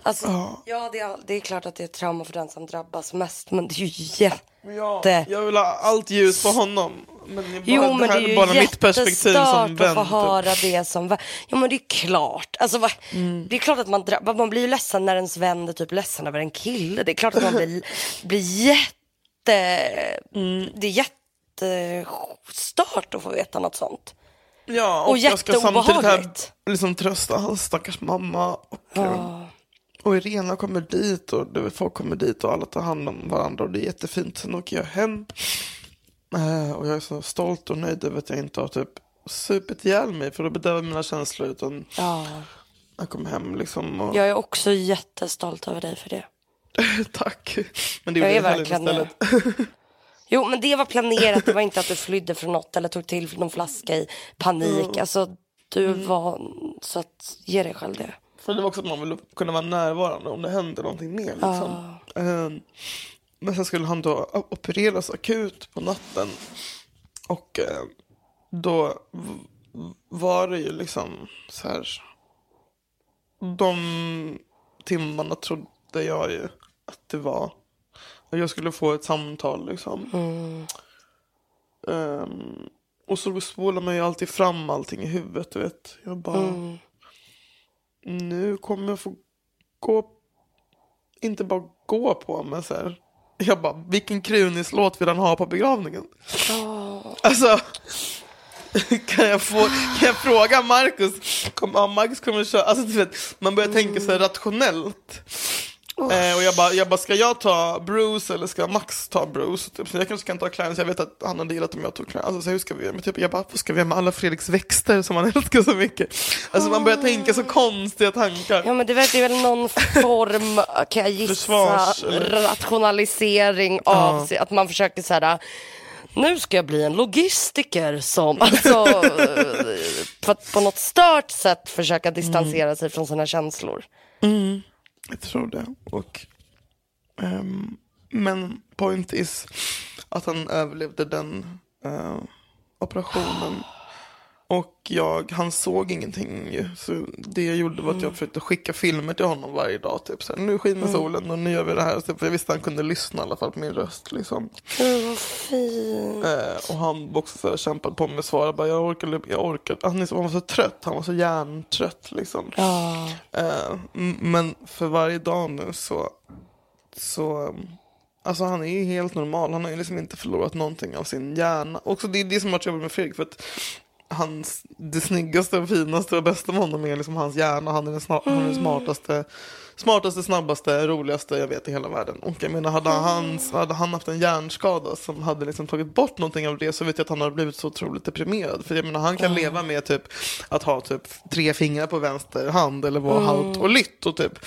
Alltså, Ja. ja, det, är, det är klart att det är trauma för den som drabbas mest. Men det är ju jätte... Ja, jag vill ha allt ljus på honom. Men det är bara, Jo men det här är ju bara mitt perspektiv som vän. att få typ. höra det som. Ja men det är klart. Alltså, va, Mm. Det är klart att man, man blir ju ledsen när ens vän är typ ledsen över en kille. Det är klart att man blir, [LAUGHS] blir jätte... Mm. Det är jättestört att få veta något sånt. Ja, och, Och jag ska samtidigt här liksom trösta hans stackars mamma. Och, eh, och Irena kommer dit och du vet, folk kommer dit och alla tar hand om varandra och det är jättefint. Sen åker jag hem. Eh, och jag är så stolt och nöjd över att jag inte har typ supit ihjäl mig för att bedöva mina känslor. Utan Ja. jag kom hem liksom och Jag är också jättestolt över dig för det. [LAUGHS] tack. Men det Jag är verkligen istället. Jo men det var planerat, det var inte att du [LAUGHS] flydde från något eller tog till någon flaska i panik. Alltså du Mm. var, så att ge dig själv det. För det var också att man ville kunna vara närvarande om det hände någonting mer. Liksom. Ehm, men sen skulle han då opereras akut på natten. Och eh, då var det ju liksom så här. De timmarna trodde jag ju att det var. Och jag skulle få ett samtal liksom. Ehm, och så spolar man ju alltid fram allting i huvudet, du vet. Jag bara, nu kommer jag få gå, inte bara gå på, men så här. Jag bara, vilken Krunis-låt vill han ha på begravningen? Alltså, [LAUGHS] kan jag, få, kan jag fråga Marcus? Kom, ja, Marcus kommer att köra, alltså du vet, man börjar tänka så här Eh, och jag bara, jag bara, ska jag ta Bruce eller ska Max ta Bruce? Typ, så jag kanske kan ta Clarence, jag vet att han hade gillat om jag tog Clarence. Alltså, så hur ska vi göra? Men typ, jag bara, vad ska vi göra med alla Fredriks växter som han [LAUGHS] älskar så mycket? Alltså man börjar tänka så konstiga tankar. Ja men det verkar väl någon form, [LAUGHS] kan jag gissa, Försvars, rationalisering av sig, att man försöker så här. Nu ska jag bli en logistiker som, [LAUGHS] alltså, för att på något stört sätt försöka distansera sig från sina känslor. Jag tror det. Och, ehm, men point is att han överlevde den eh, operationen. Och jag, han såg ingenting ju. Så det jag gjorde var att jag försökte skicka filmer till honom varje dag. Typ så här, nu skiner solen och nu gör vi det här. För jag visste att han kunde lyssna i alla fall på min röst. Liksom. Gud vad fint. Eh, och han också så här, kämpade på med att svara. Bara, jag orkar, jag orkar. Han, så- han var så trött. Han var så hjärntrött liksom. Ja. Eh, men för varje dag nu så, så um, Alltså han är ju helt normal. Han har ju liksom inte förlorat någonting av sin hjärna. Också det är det som har varit jobbigt med Fredrik. För att hans, det snyggaste och finaste och bästa med honom är liksom hans hjärna. Han är den, sna- han är den smartaste, smartaste, snabbaste, roligaste jag vet i hela världen. Och jag menar, hade han, hade han haft en hjärnskada som hade liksom tagit bort någonting av det så vet jag att han hade blivit så otroligt deprimerad. För jag menar, han kan leva med typ att ha typ tre fingrar på vänster hand eller vara halt och lytt och typ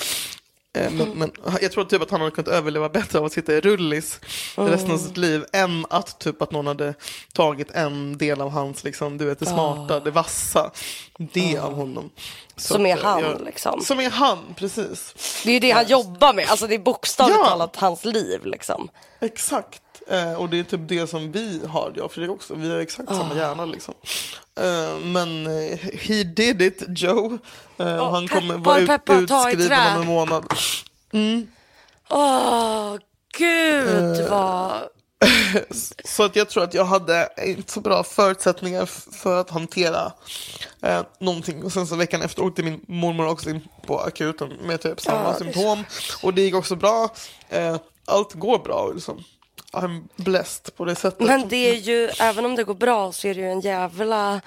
Men, men jag tror typ att han hade kunnat överleva bättre av att sitta i rullis resten av sitt liv än att typ att någon hade tagit en del av hans, liksom, du vet, det smarta, det vassa, det av honom. Så Som är eh, han, jag- liksom. Som är han, precis. Det är ju det han jobbar med, alltså det är bokstavligt Ja. talat hans liv liksom. Exakt. Eh, och det är typ det som vi har, jag och Fredrik också. Vi har exakt samma hjärna liksom. Eh, men eh, he did it, Joe. Eh, och han kommer peppar, vara ut, peppar, utskriven om en månad. Åh, gud Eh. vad... [LAUGHS] Så att jag tror att jag hade inte så bra förutsättningar för att hantera eh, någonting. Och sen så veckan efter åkte min mormor också in på akuten med typ samma Ja, symptom. Och det gick också bra. Eh, allt går bra liksom. I'm blessed på det sättet. Men det är ju, även om det går bra så är det ju en jävla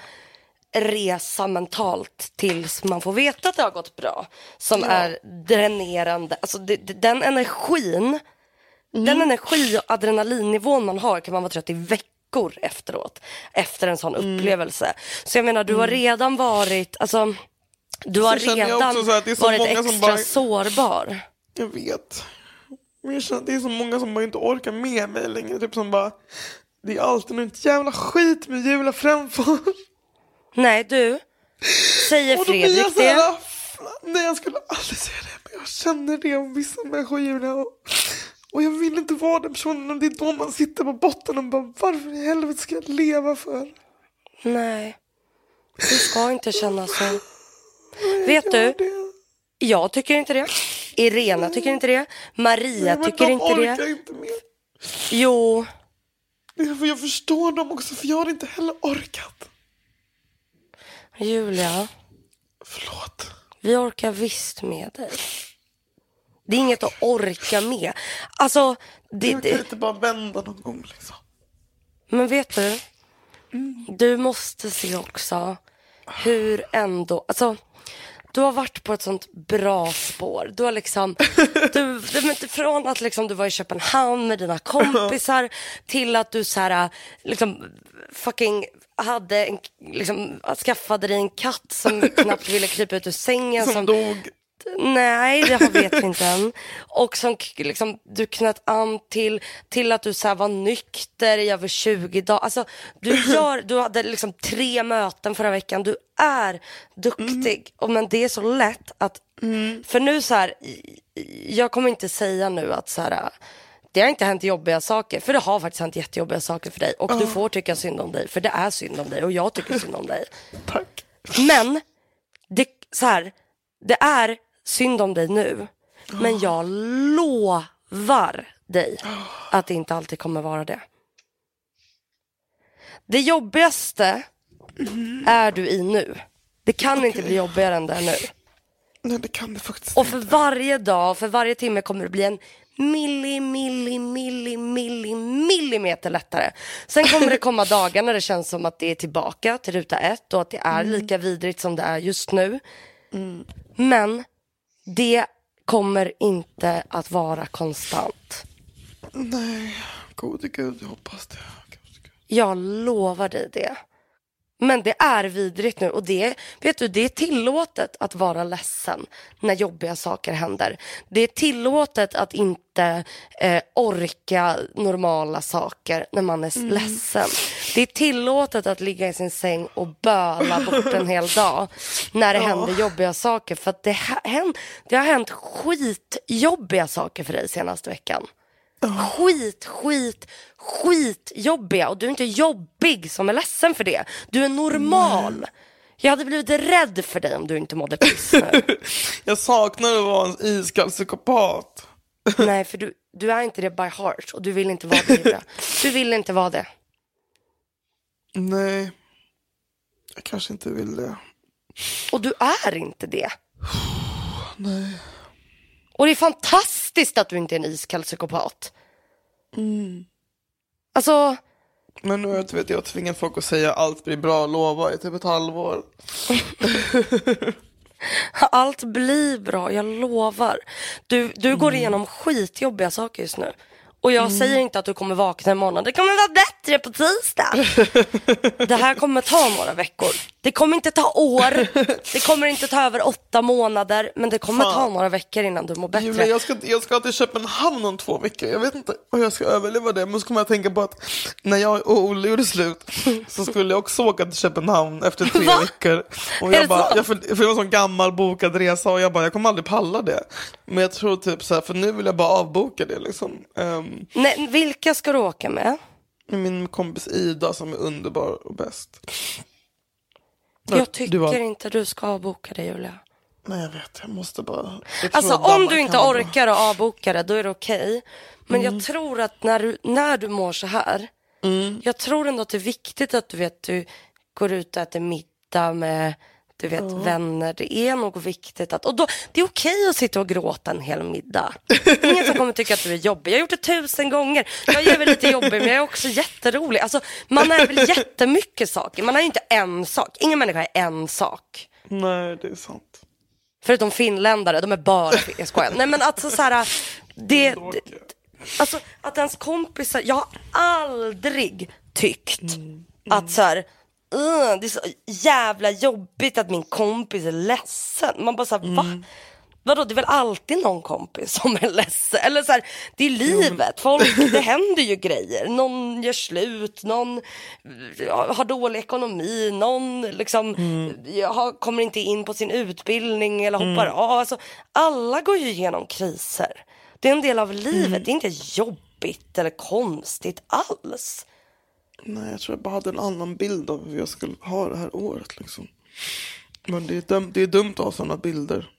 resa mentalt tills man får veta att det har gått bra. Som är dränerande. Alltså det, den energin, den energi och adrenalinnivån man har kan man vara trött i veckor efteråt. Efter en sån upplevelse. Så jag menar du har redan varit, alltså du har redan varit extra bara- sårbar. Jag vet. Men jag känner att det är så många som bara inte orkar med mig längre. Typ som bara, det är alltid något jävla skit med Julia Fränfors. Nej du, säger Och då blir jag Fredrik så det? här, nej jag skulle aldrig säga det, men jag känner det om vissa människor Julia. Och, och jag vill inte vara den personen, och det är då man sitter på botten och bara, varför i helvete ska jag leva för? Nej, du ska inte känna så. Vet du, Det. jag tycker inte det. Irena tycker inte det. Maria Men tycker de inte orkar det. inte mer. Jo, Jag förstår dem också, för jag har inte heller orkat. Julia, Förlåt. vi orkar visst med dig. Det är inget att orka med. Alltså, det, Jag kan det, inte bara vända någon gång liksom. men vet du? Du måste se också hur ändå, alltså du har varit på ett sånt bra spår. Du har liksom, du, du, från att liksom du var i Köpenhamn med dina kompisar till att du så här, liksom fucking hade en, liksom, skaffade dig en katt som knappt ville krypa ut ur sängen. Som dog. Nej, det vet vi inte [LAUGHS] än. Och som liksom, du knöt an till, till att du så här var nykter i över 20 dagar. Alltså, du, [LAUGHS] gör, du hade liksom tre möten förra veckan. Du är duktig. Och, men det är så lätt att... För nu så här, jag kommer inte säga nu att så här, det har inte hänt jobbiga saker. För det har faktiskt hänt jättejobbiga saker för dig. Och du får tycka synd om dig. För det är synd om dig. Och jag tycker synd om dig. [LAUGHS] Tack. Men det, så här, det är synd om dig nu. Men jag lovar dig att det inte alltid kommer vara det. Det jobbigaste är du i nu. Det kan inte bli jobbigare än det är nu. Nej, det kan det faktiskt Och för varje dag, för varje timme kommer det bli en milli, milli, milli, milli, millimeter lättare. Sen kommer det komma [LAUGHS] dagar när det känns som att det är tillbaka till ruta ett och att det är lika vidrigt som det är just nu. Men det kommer inte att vara konstant. Nej, gode gud, jag hoppas det. Gode gud. Jag lovar dig det. Men det är vidrigt nu och det, vet du, det är tillåtet att vara ledsen när jobbiga saker händer. Det är tillåtet att inte eh, orka normala saker när man är ledsen. Det är tillåtet att ligga i sin säng och böla bort en hel dag när det händer jobbiga saker. För att det, det har hänt skitjobbiga saker för dig senaste veckan. Skit, skit, skitjobbiga. Och du är inte jobbig som är ledsen för det. Du är normal. Jag hade blivit rädd för dig om du inte mådde piss nu. [LAUGHS] Jag saknar att vara en iskall psykopat. [LAUGHS] Nej, för du, du är inte det by heart och du vill inte vara det. Du vill inte vara det. Nej, jag kanske inte vill det. Och du är inte det. [SIGHS] Nej. Och det är fantastiskt att du inte är en iskall psykopat. Alltså, Men nu vet jag, jag har tvingat folk att säga allt blir bra, lova i typ ett halvår. [LAUGHS] allt blir bra, jag lovar. Du, du går igenom skitjobbiga saker just nu. Och jag säger inte att du kommer vakna imorgon. Det kommer vara bättre på tisdag. [LAUGHS] det här kommer ta några veckor. Det kommer inte ta år. Det kommer inte ta över åtta månader. Men det kommer ta några veckor innan du mår bättre. Julia, jag ska, jag ska till Köpenhamn om två veckor. Jag vet inte om jag ska överleva det. Men så kommer jag tänka på att när jag och Olle gjorde slut så skulle jag också åka till Köpenhamn efter tre Va? veckor. Och jag bara, jag, för, för det var en sån gammal bokad resa och jag bara, jag kommer aldrig palla det. Men jag tror typ så här, för nu vill jag bara avboka det liksom. Um, Nej, vilka ska du åka med? min kompis Ida som är underbar och bäst. Jag tycker inte du ska avboka det Julia. Nej jag vet, jag måste bara. jag Alltså om du inte orkar att avboka det, då är det okej. Men Mm. jag tror att när du, när du mår så här, Mm. jag tror ändå att det är viktigt att du vet, du går ut och äter middag med du vet, vänner. Det är nog viktigt att, och då, det är okej att sitta och gråta en hel middag. Ingen som kommer tycka att du är jobbig. Jag har gjort det tusen gånger. Jag är väl lite jobbig, men jag är också jätterolig. Alltså, man är väl jättemycket saker. Man är ju inte en sak. Ingen människa är en sak. Nej det är sant. Förutom finländare, de är bara jag skojar. Nej men alltså så här, det, det, alltså att ens kompisar, jag har aldrig tyckt att så här, "Ugh, det är så jävla jobbigt att min kompis är ledsen. Man bara så här, va? Vadå, det är väl alltid någon kompis som är ledsen? Eller så här, det är livet, folk, det händer ju grejer. Någon gör slut, någon har dålig ekonomi, någon liksom ja, har- kommer inte in på sin utbildning eller hoppar av. Alltså, alla går ju igenom kriser. Det är en del av livet, det är inte jobbigt eller konstigt alls. Nej, jag tror jag bara hade en annan bild av hur jag skulle ha det här året. Liksom. Men det är, dum, det är dumt att ha sådana bilder.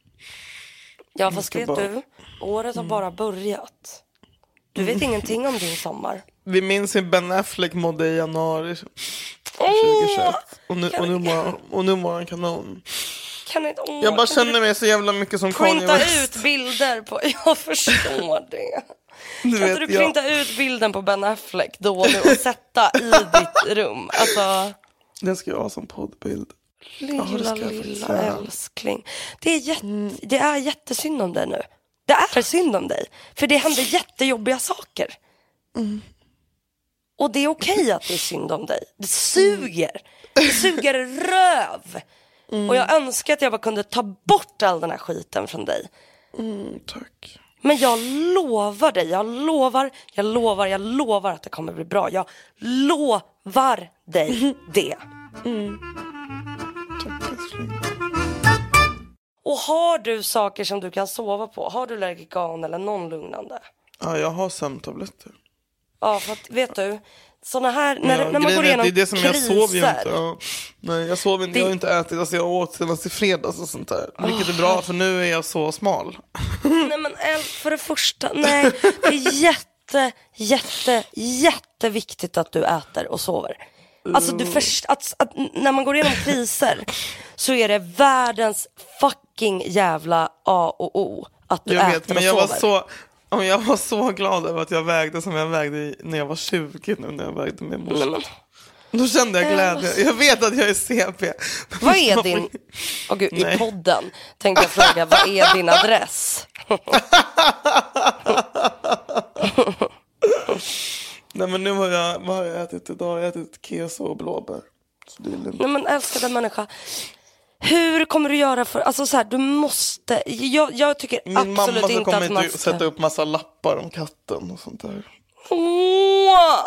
Ja fast vet bara- du, året har bara börjat. Du vet ingenting om din sommar. Vi minns hur Ben Affleck mådde i januari 2021. Och nu, och nu, mår, och nu mår han kanon. Kan inte, åh, Jag bara kan känner mig så jävla mycket som Kanye printa West. ut bilder på... [LAUGHS] Jag förstår det. Du Kan inte du jag- printa ut bilden på Ben Affleck då och nu och sätta i ditt rum? Alltså, Den ska jag ha som poddbild. lilla, faktiskt lilla älskling. Det är, jätte, Mm. det är jättesynd om dig nu. Det är synd om dig. För det händer jättejobbiga saker. Mm. Och det är okej att det är synd om dig. Det suger. Det suger röv. Mm. Och jag önskar att jag bara kunde ta bort all den här skiten från dig. Mm, tack. Men jag lovar dig, jag lovar, jag lovar, jag lovar att det kommer bli bra. Jag lovar dig [LAUGHS] det. Älskling. Och har du saker som du kan sova på? Har du Lergigan eller någon lugnande? Ja, jag har sömntabletter. Ja, för att vet du, såna här, när, Ja, när man grejen går igenom det är det som jag sover ju kriser. inte. Ja. Nej, jag sover inte. Det- Jag har inte ätit. Alltså jag åt senast i fredags och sånt där. Vilket är bra för nu är jag så smal. [LAUGHS] Nej men El, för det första, nej. Det är jätte, jätte, jätteviktigt att du äter och sover. Alltså du först, att, att när man går igenom kriser så är det världens fucking jävla A och O att du Jag äter vet, men och jag var sover. så... ja, Jag var så glad över att jag vägde som jag vägde när jag var 20 nu när jag vägde morse. Nej, men, Då kände jag glädje. Jag vet att jag är CP. vad är din, åh gud, i podden tänkte jag fråga, vad är din adress? Nej men nu har jag, vad har jag ätit idag? Jag har ätit keso och blåbär. Så det är lugnt. Nej men älskade människa. Hur kommer du göra för, alltså så här, du måste, jag, jag tycker Min absolut mamma inte kommer att man inte ska. sätta upp massa lappar om katten och sånt där. Åh!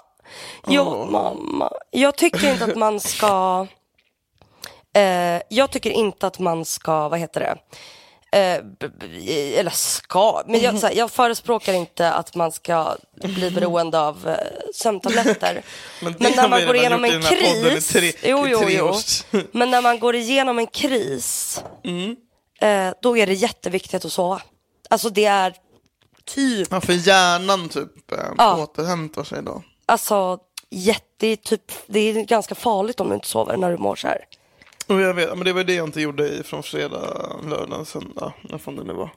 Ja, mamma. Jag tycker inte att man ska... [LAUGHS] Eh, jag tycker inte att man ska, vad heter det? Eh, eller ska, men jag, här, jag förespråkar inte att man ska bli beroende av eh, sömntabletter. [LAUGHS] Men Men när man går igenom en kris. tre- jo, jo, jo. [LAUGHS] Men när man går igenom en kris, Mm. eh, då är det jätteviktigt att sova. Alltså det är typ Ja, för hjärnan typ eh, Ja. återhämtar sig då. Alltså jätte, typ, det är ganska farligt om du inte sover när du mår så här. Och jag vet, men det var det jag inte gjorde i från fredag, lördag, söndag, när fan det nu var.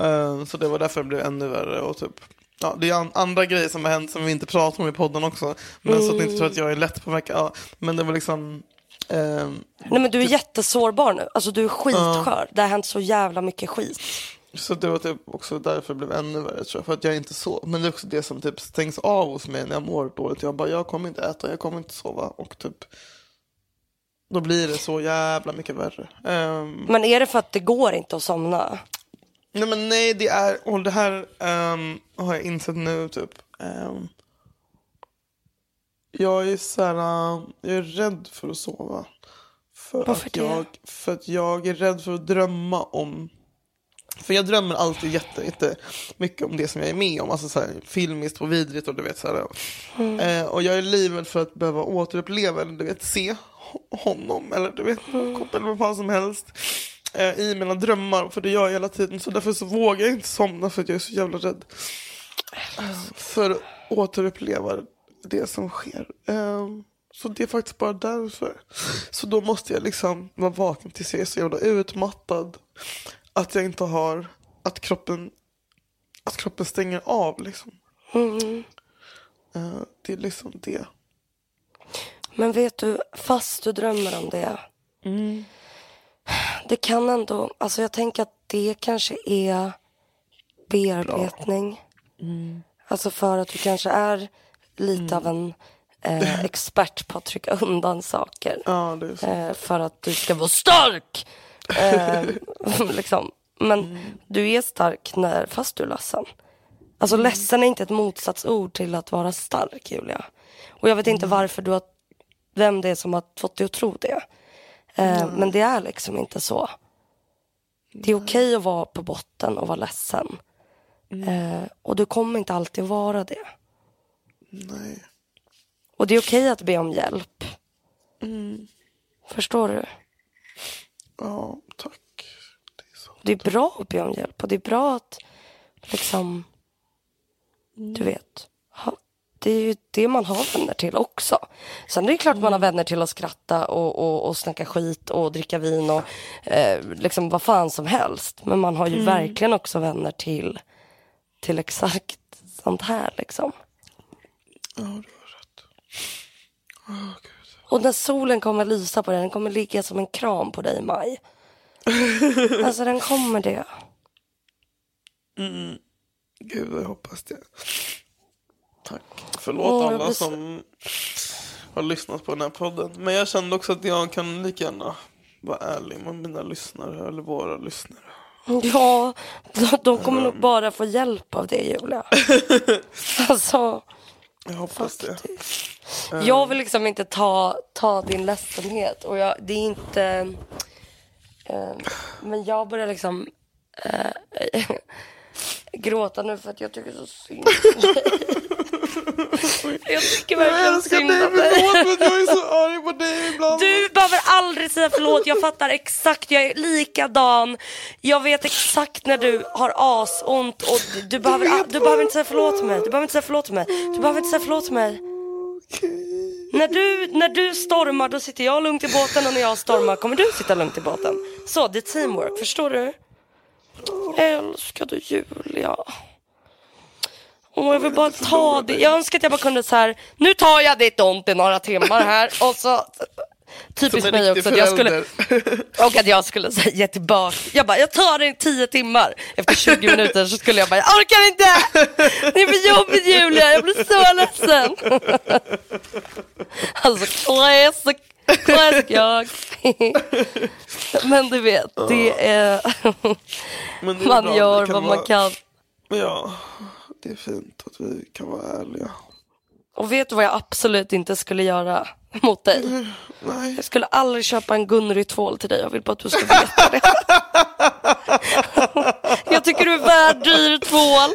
Eh, så det var därför det blev ännu värre och typ Ja, det är an- andra grejer som har hänt som vi inte pratar om i podden också. Men så att ni inte tror att jag är lätt på vecka. Ja, men det var liksom... ehm, Nej men du är jättesårbar nu. Alltså du är skitskör. Det har hänt så jävla mycket skit. Så det var typ också därför det blev ännu värre tror jag. För att jag inte sov. Men det är också det som typ stängs av hos mig när jag mår dåligt. Jag bara, jag kommer inte äta, jag kommer inte sova. Och typ, då blir det så jävla mycket värre. Ehm, Men är det för att det går inte att somna? nej men nej, det är, och det här ehm, har jag insett nu typ. Ehm, jag är så här, jag är rädd för att sova. För Varför att det? jag, För att jag är rädd för att drömma om För jag drömmer alltid jätte, jätte mycket om det som jag är med om, alltså så här, filmiskt och vidrigt och du vet så här. Eh, och jag är livrädd för att behöva återuppleva eller du vet se ho- honom eller du vet eller vad som helst eh, i mina drömmar för det gör jag hela tiden så därför så vågar jag inte somna för att jag är så jävla rädd eh, för att återuppleva det som sker. Eh, så det är faktiskt bara därför. Så då måste jag liksom vara vaken tills jag är så jävla utmattad. Att jag inte har, att kroppen, att kroppen stänger av liksom. Mm. Eh, det är liksom det. Men vet du, fast du drömmer om det. Det kan ändå, alltså jag tänker att det kanske är bearbetning. Alltså för att du kanske är lite av en eh, [LAUGHS] expert på att trycka undan saker. Ja. Eh, för att du ska vara stark. Eh, [LAUGHS] liksom. Men du är stark när, fast du är ledsen. Alltså ledsen är inte ett motsatsord till att vara stark Julia. Och jag vet inte varför du har, vem det är som har fått dig att tro det. Eh, men det är liksom inte så. Det är okej att vara på botten och vara ledsen. Eh, och du kommer inte alltid vara det. Nej. Och det är okej att be om hjälp. Förstår du? Ja, tack. Det är så. Det är bra att be om hjälp och det är bra att liksom Du vet. Ha, det är ju det man har vänner till också. Sen är det klart man har vänner till att skratta och, och, och snacka skit och dricka vin och eh, liksom vad fan som helst. Men man har ju verkligen också vänner till, till exakt sånt här liksom. Ja, du har rätt. Åh, Gud. Och när solen kommer lysa på dig, den kommer ligga som en kram på dig i maj. [LAUGHS] alltså den kommer det. Gud, jag hoppas det. Tack. Förlåt jag alla blir som har lyssnat på den här podden. Men jag kände också att jag kan lika gärna vara ärlig med mina lyssnare, eller våra lyssnare. Ja, de, kommer nog bara få hjälp av det Julia. [LAUGHS] alltså, Jag hoppas det. Jag vill liksom inte ta, ta din ledsenhet och jag, det är inte... Eh, men jag börjar liksom eh, [LAUGHS] gråta nu för att jag tycker så synd om dig. Jag tycker Jag verkligen synd om dig. förlåt men jag är så arg på dig ibland. Du behöver aldrig säga förlåt, jag fattar exakt, jag är likadan. Jag vet exakt när du har asont och du, du, behöver, du behöver inte säga förlåt till mig. Du behöver inte säga förlåt till mig. Du behöver inte säga förlåt till mig. När du, när du stormar då sitter jag lugnt i båten och när jag stormar kommer du sitta lugnt i båten. Så, det är teamwork, förstår du? Älskade Julia? Åh, jag vill bara ta det. Jag önskar att jag bara kunde så här. nu tar jag ditt ont i några timmar här och så Typiskt mig också. Att jag skulle, [LAUGHS] och att jag skulle säga ge tillbaka. Jag bara, jag tar det i tio timmar. Efter 20 [LAUGHS] minuter så skulle jag bara, jag orkar inte! Det är för jobbigt Julia, jag blir så ledsen. [LAUGHS] Alltså classic, classic jag. Men du vet, det är, Men det är man bra, gör vad man vara- kan. Ja, det är fint att vi kan vara ärliga. Och vet du vad jag absolut inte skulle göra mot dig? Nej. Jag skulle aldrig köpa en Gunnery-tvål till dig. Jag vill bara att du ska veta det. [LAUGHS] Jag tycker du är värd dyr tvål.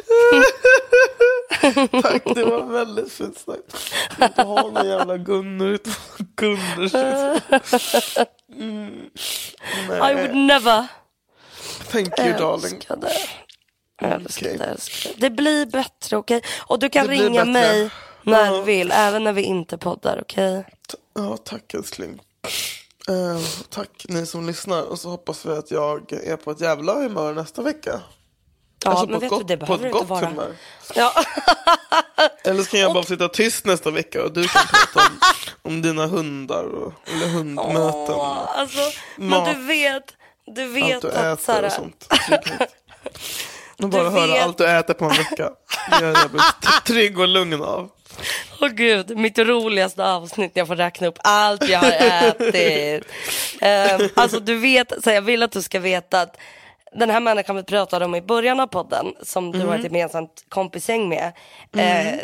Tack, det var väldigt fint sagt. Jag vill inte ha någon jävla Gunnar. Gunnar. Mm. I would never. thank you darling. Älskar det. Älskar Okej. det, blir bättre, okej? Och du kan Det ringa mig när du vill, även när vi inte poddar, okej? Ja, tack älskling. Eh, tack ni som lyssnar och så hoppas vi att jag är på ett jävla humör nästa vecka. Ja, alltså men på ett vet du, gott, det på behöver ett du inte gott vara. humör. Ja. [LAUGHS] Eller så kan jag bara sitta tyst nästa vecka och du kan prata om, om dina hundar och, eller hundmöten. Åh, alltså, men du vet, du vet allt du att så äter här, och sånt. Och [LAUGHS] bara Du höra vet- allt du äter på en vecka. Det är jag [LAUGHS] trygg och lugn av. Åh gud, mitt roligaste avsnitt jag får räkna upp allt jag har ätit. um, alltså du vet, så jag vill att du ska veta att den här människan vi pratade om i början av podden, som du har ett gemensamt kompisgäng med. eh,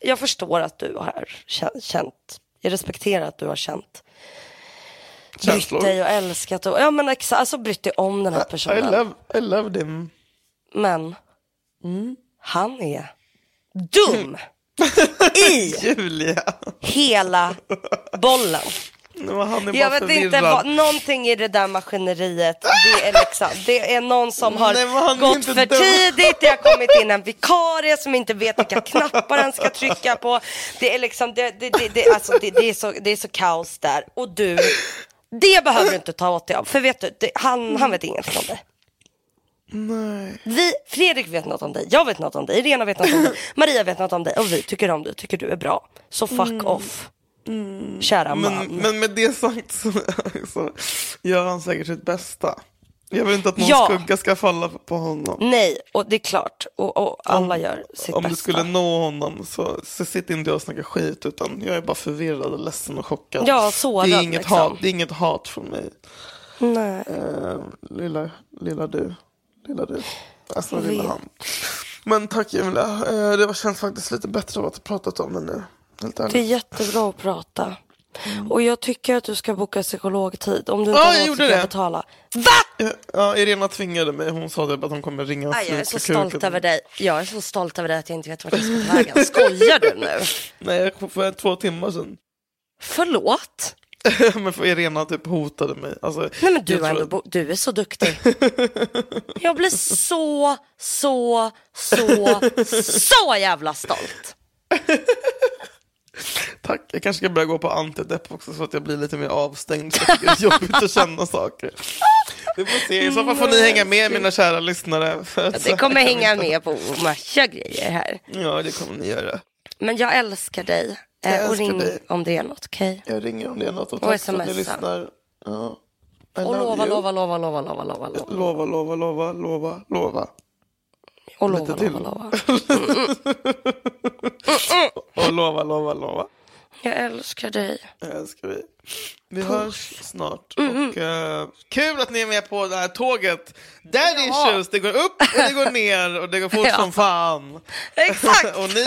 jag förstår att du har kä- känt, jag respekterar att du har känt brytt Känslor. dig och älskat och, ja men exakt, alltså brytt dig om den här I personen. love, I love them. Men Mm. han är dum [LAUGHS] i Julia. hela bollen. Jag vet inte, vad, någonting i det där maskineriet, det är liksom, det är någon som har Nej, gått för dum. tidigt, det har kommit in en vikarie som inte vet vilka knappar han ska trycka på. Det är liksom, det, det, det, det, alltså, det, det, är, så, det är så kaos där. Och du, det behöver du inte ta åt dig av, för vet du, det, han, han vet ingenting om dig. Nej. Vi, Fredrik vet något om dig, jag vet något om dig, Irena vet något om dig, [LAUGHS] Maria vet något om dig och vi tycker om dig, tycker du är bra. Så fuck off. Kära Men, man. men med det sagt så, [LAUGHS] så gör han säkert sitt bästa. Jag vill inte att någon Ja. skugga ska falla på honom. Nej, och det är klart. Och, och alla gör sitt Om bästa. du skulle nå honom så, så sitter inte jag och snackar skit utan jag är bara förvirrad och ledsen och chockad. Ja, sårad, det, är inget liksom. hat, det är inget hat från mig. Nej. Eh, lilla, lilla du. Lilla du. Alltså lilla han. Men tack Julia. Eh, det känns faktiskt lite bättre av att ha pratat om det nu. Helt ärligt. Det är jättebra att prata. Och jag tycker att du ska boka psykologtid. Om du Mm. inte Ja, har råd så kan betala. Va? Ja, Irena tvingade mig. Hon sa det att hon kommer ringa Aj, jag är så stolt kuken. över dig. Jag är så stolt över dig att jag inte vet vart jag ska ta vägen. Skojar du nu? [LAUGHS] Nej, för två timmar sedan. Förlåt? [LAUGHS] men för Irena typ hotade mig. Alltså, men du, tror- ändå, du är så duktig. [LAUGHS] Jag blir så, så, så, så jävla stolt. Tack, jag kanske ska börja gå på antidepp också så att jag blir lite mer avstängd. Så det är jobbigt att känna saker. Vi får se, i så fall får ni hänga med mina kära lyssnare. Det kommer hänga [LAUGHS] med på massa grejer här. Ja, det kommer ni göra. Men jag älskar dig. Eh, och ring dig. om det är något, okej? Jag ringer om det är något och Och tack för att ni lyssnar. Ja. Och lova, lova, lova, lova, lova, lova, lova. Lova, lova, lova, lova, lova. Och Lite lova, till. lova, lova. [LAUGHS] Och lova, lova, lova. Jag älskar dig. Jag älskar vi. Vi hörs snart. Mm-hmm. Och eh, kul att ni är med på det här tåget. Daddy Ja. issues, det går upp och det går ner och det går fort [LAUGHS] Ja. som fan. Exakt! [LAUGHS] och ni,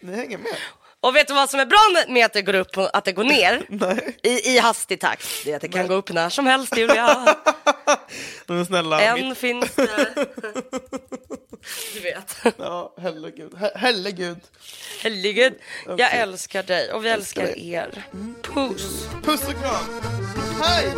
ni hänger med. Och vet du vad som är bra med- att det går upp och att det går ner? [LAUGHS] Nej, I, i hastig takt. Det är att det kan gå upp när som helst, Julia. [LAUGHS] men snälla. Än mitt- finns det. [LAUGHS] Du vet. Ja, herregud. Her- herregud. Herregud. Jag Okej. älskar dig och vi älskar dig. er. Puss. Puss och kram. Hej!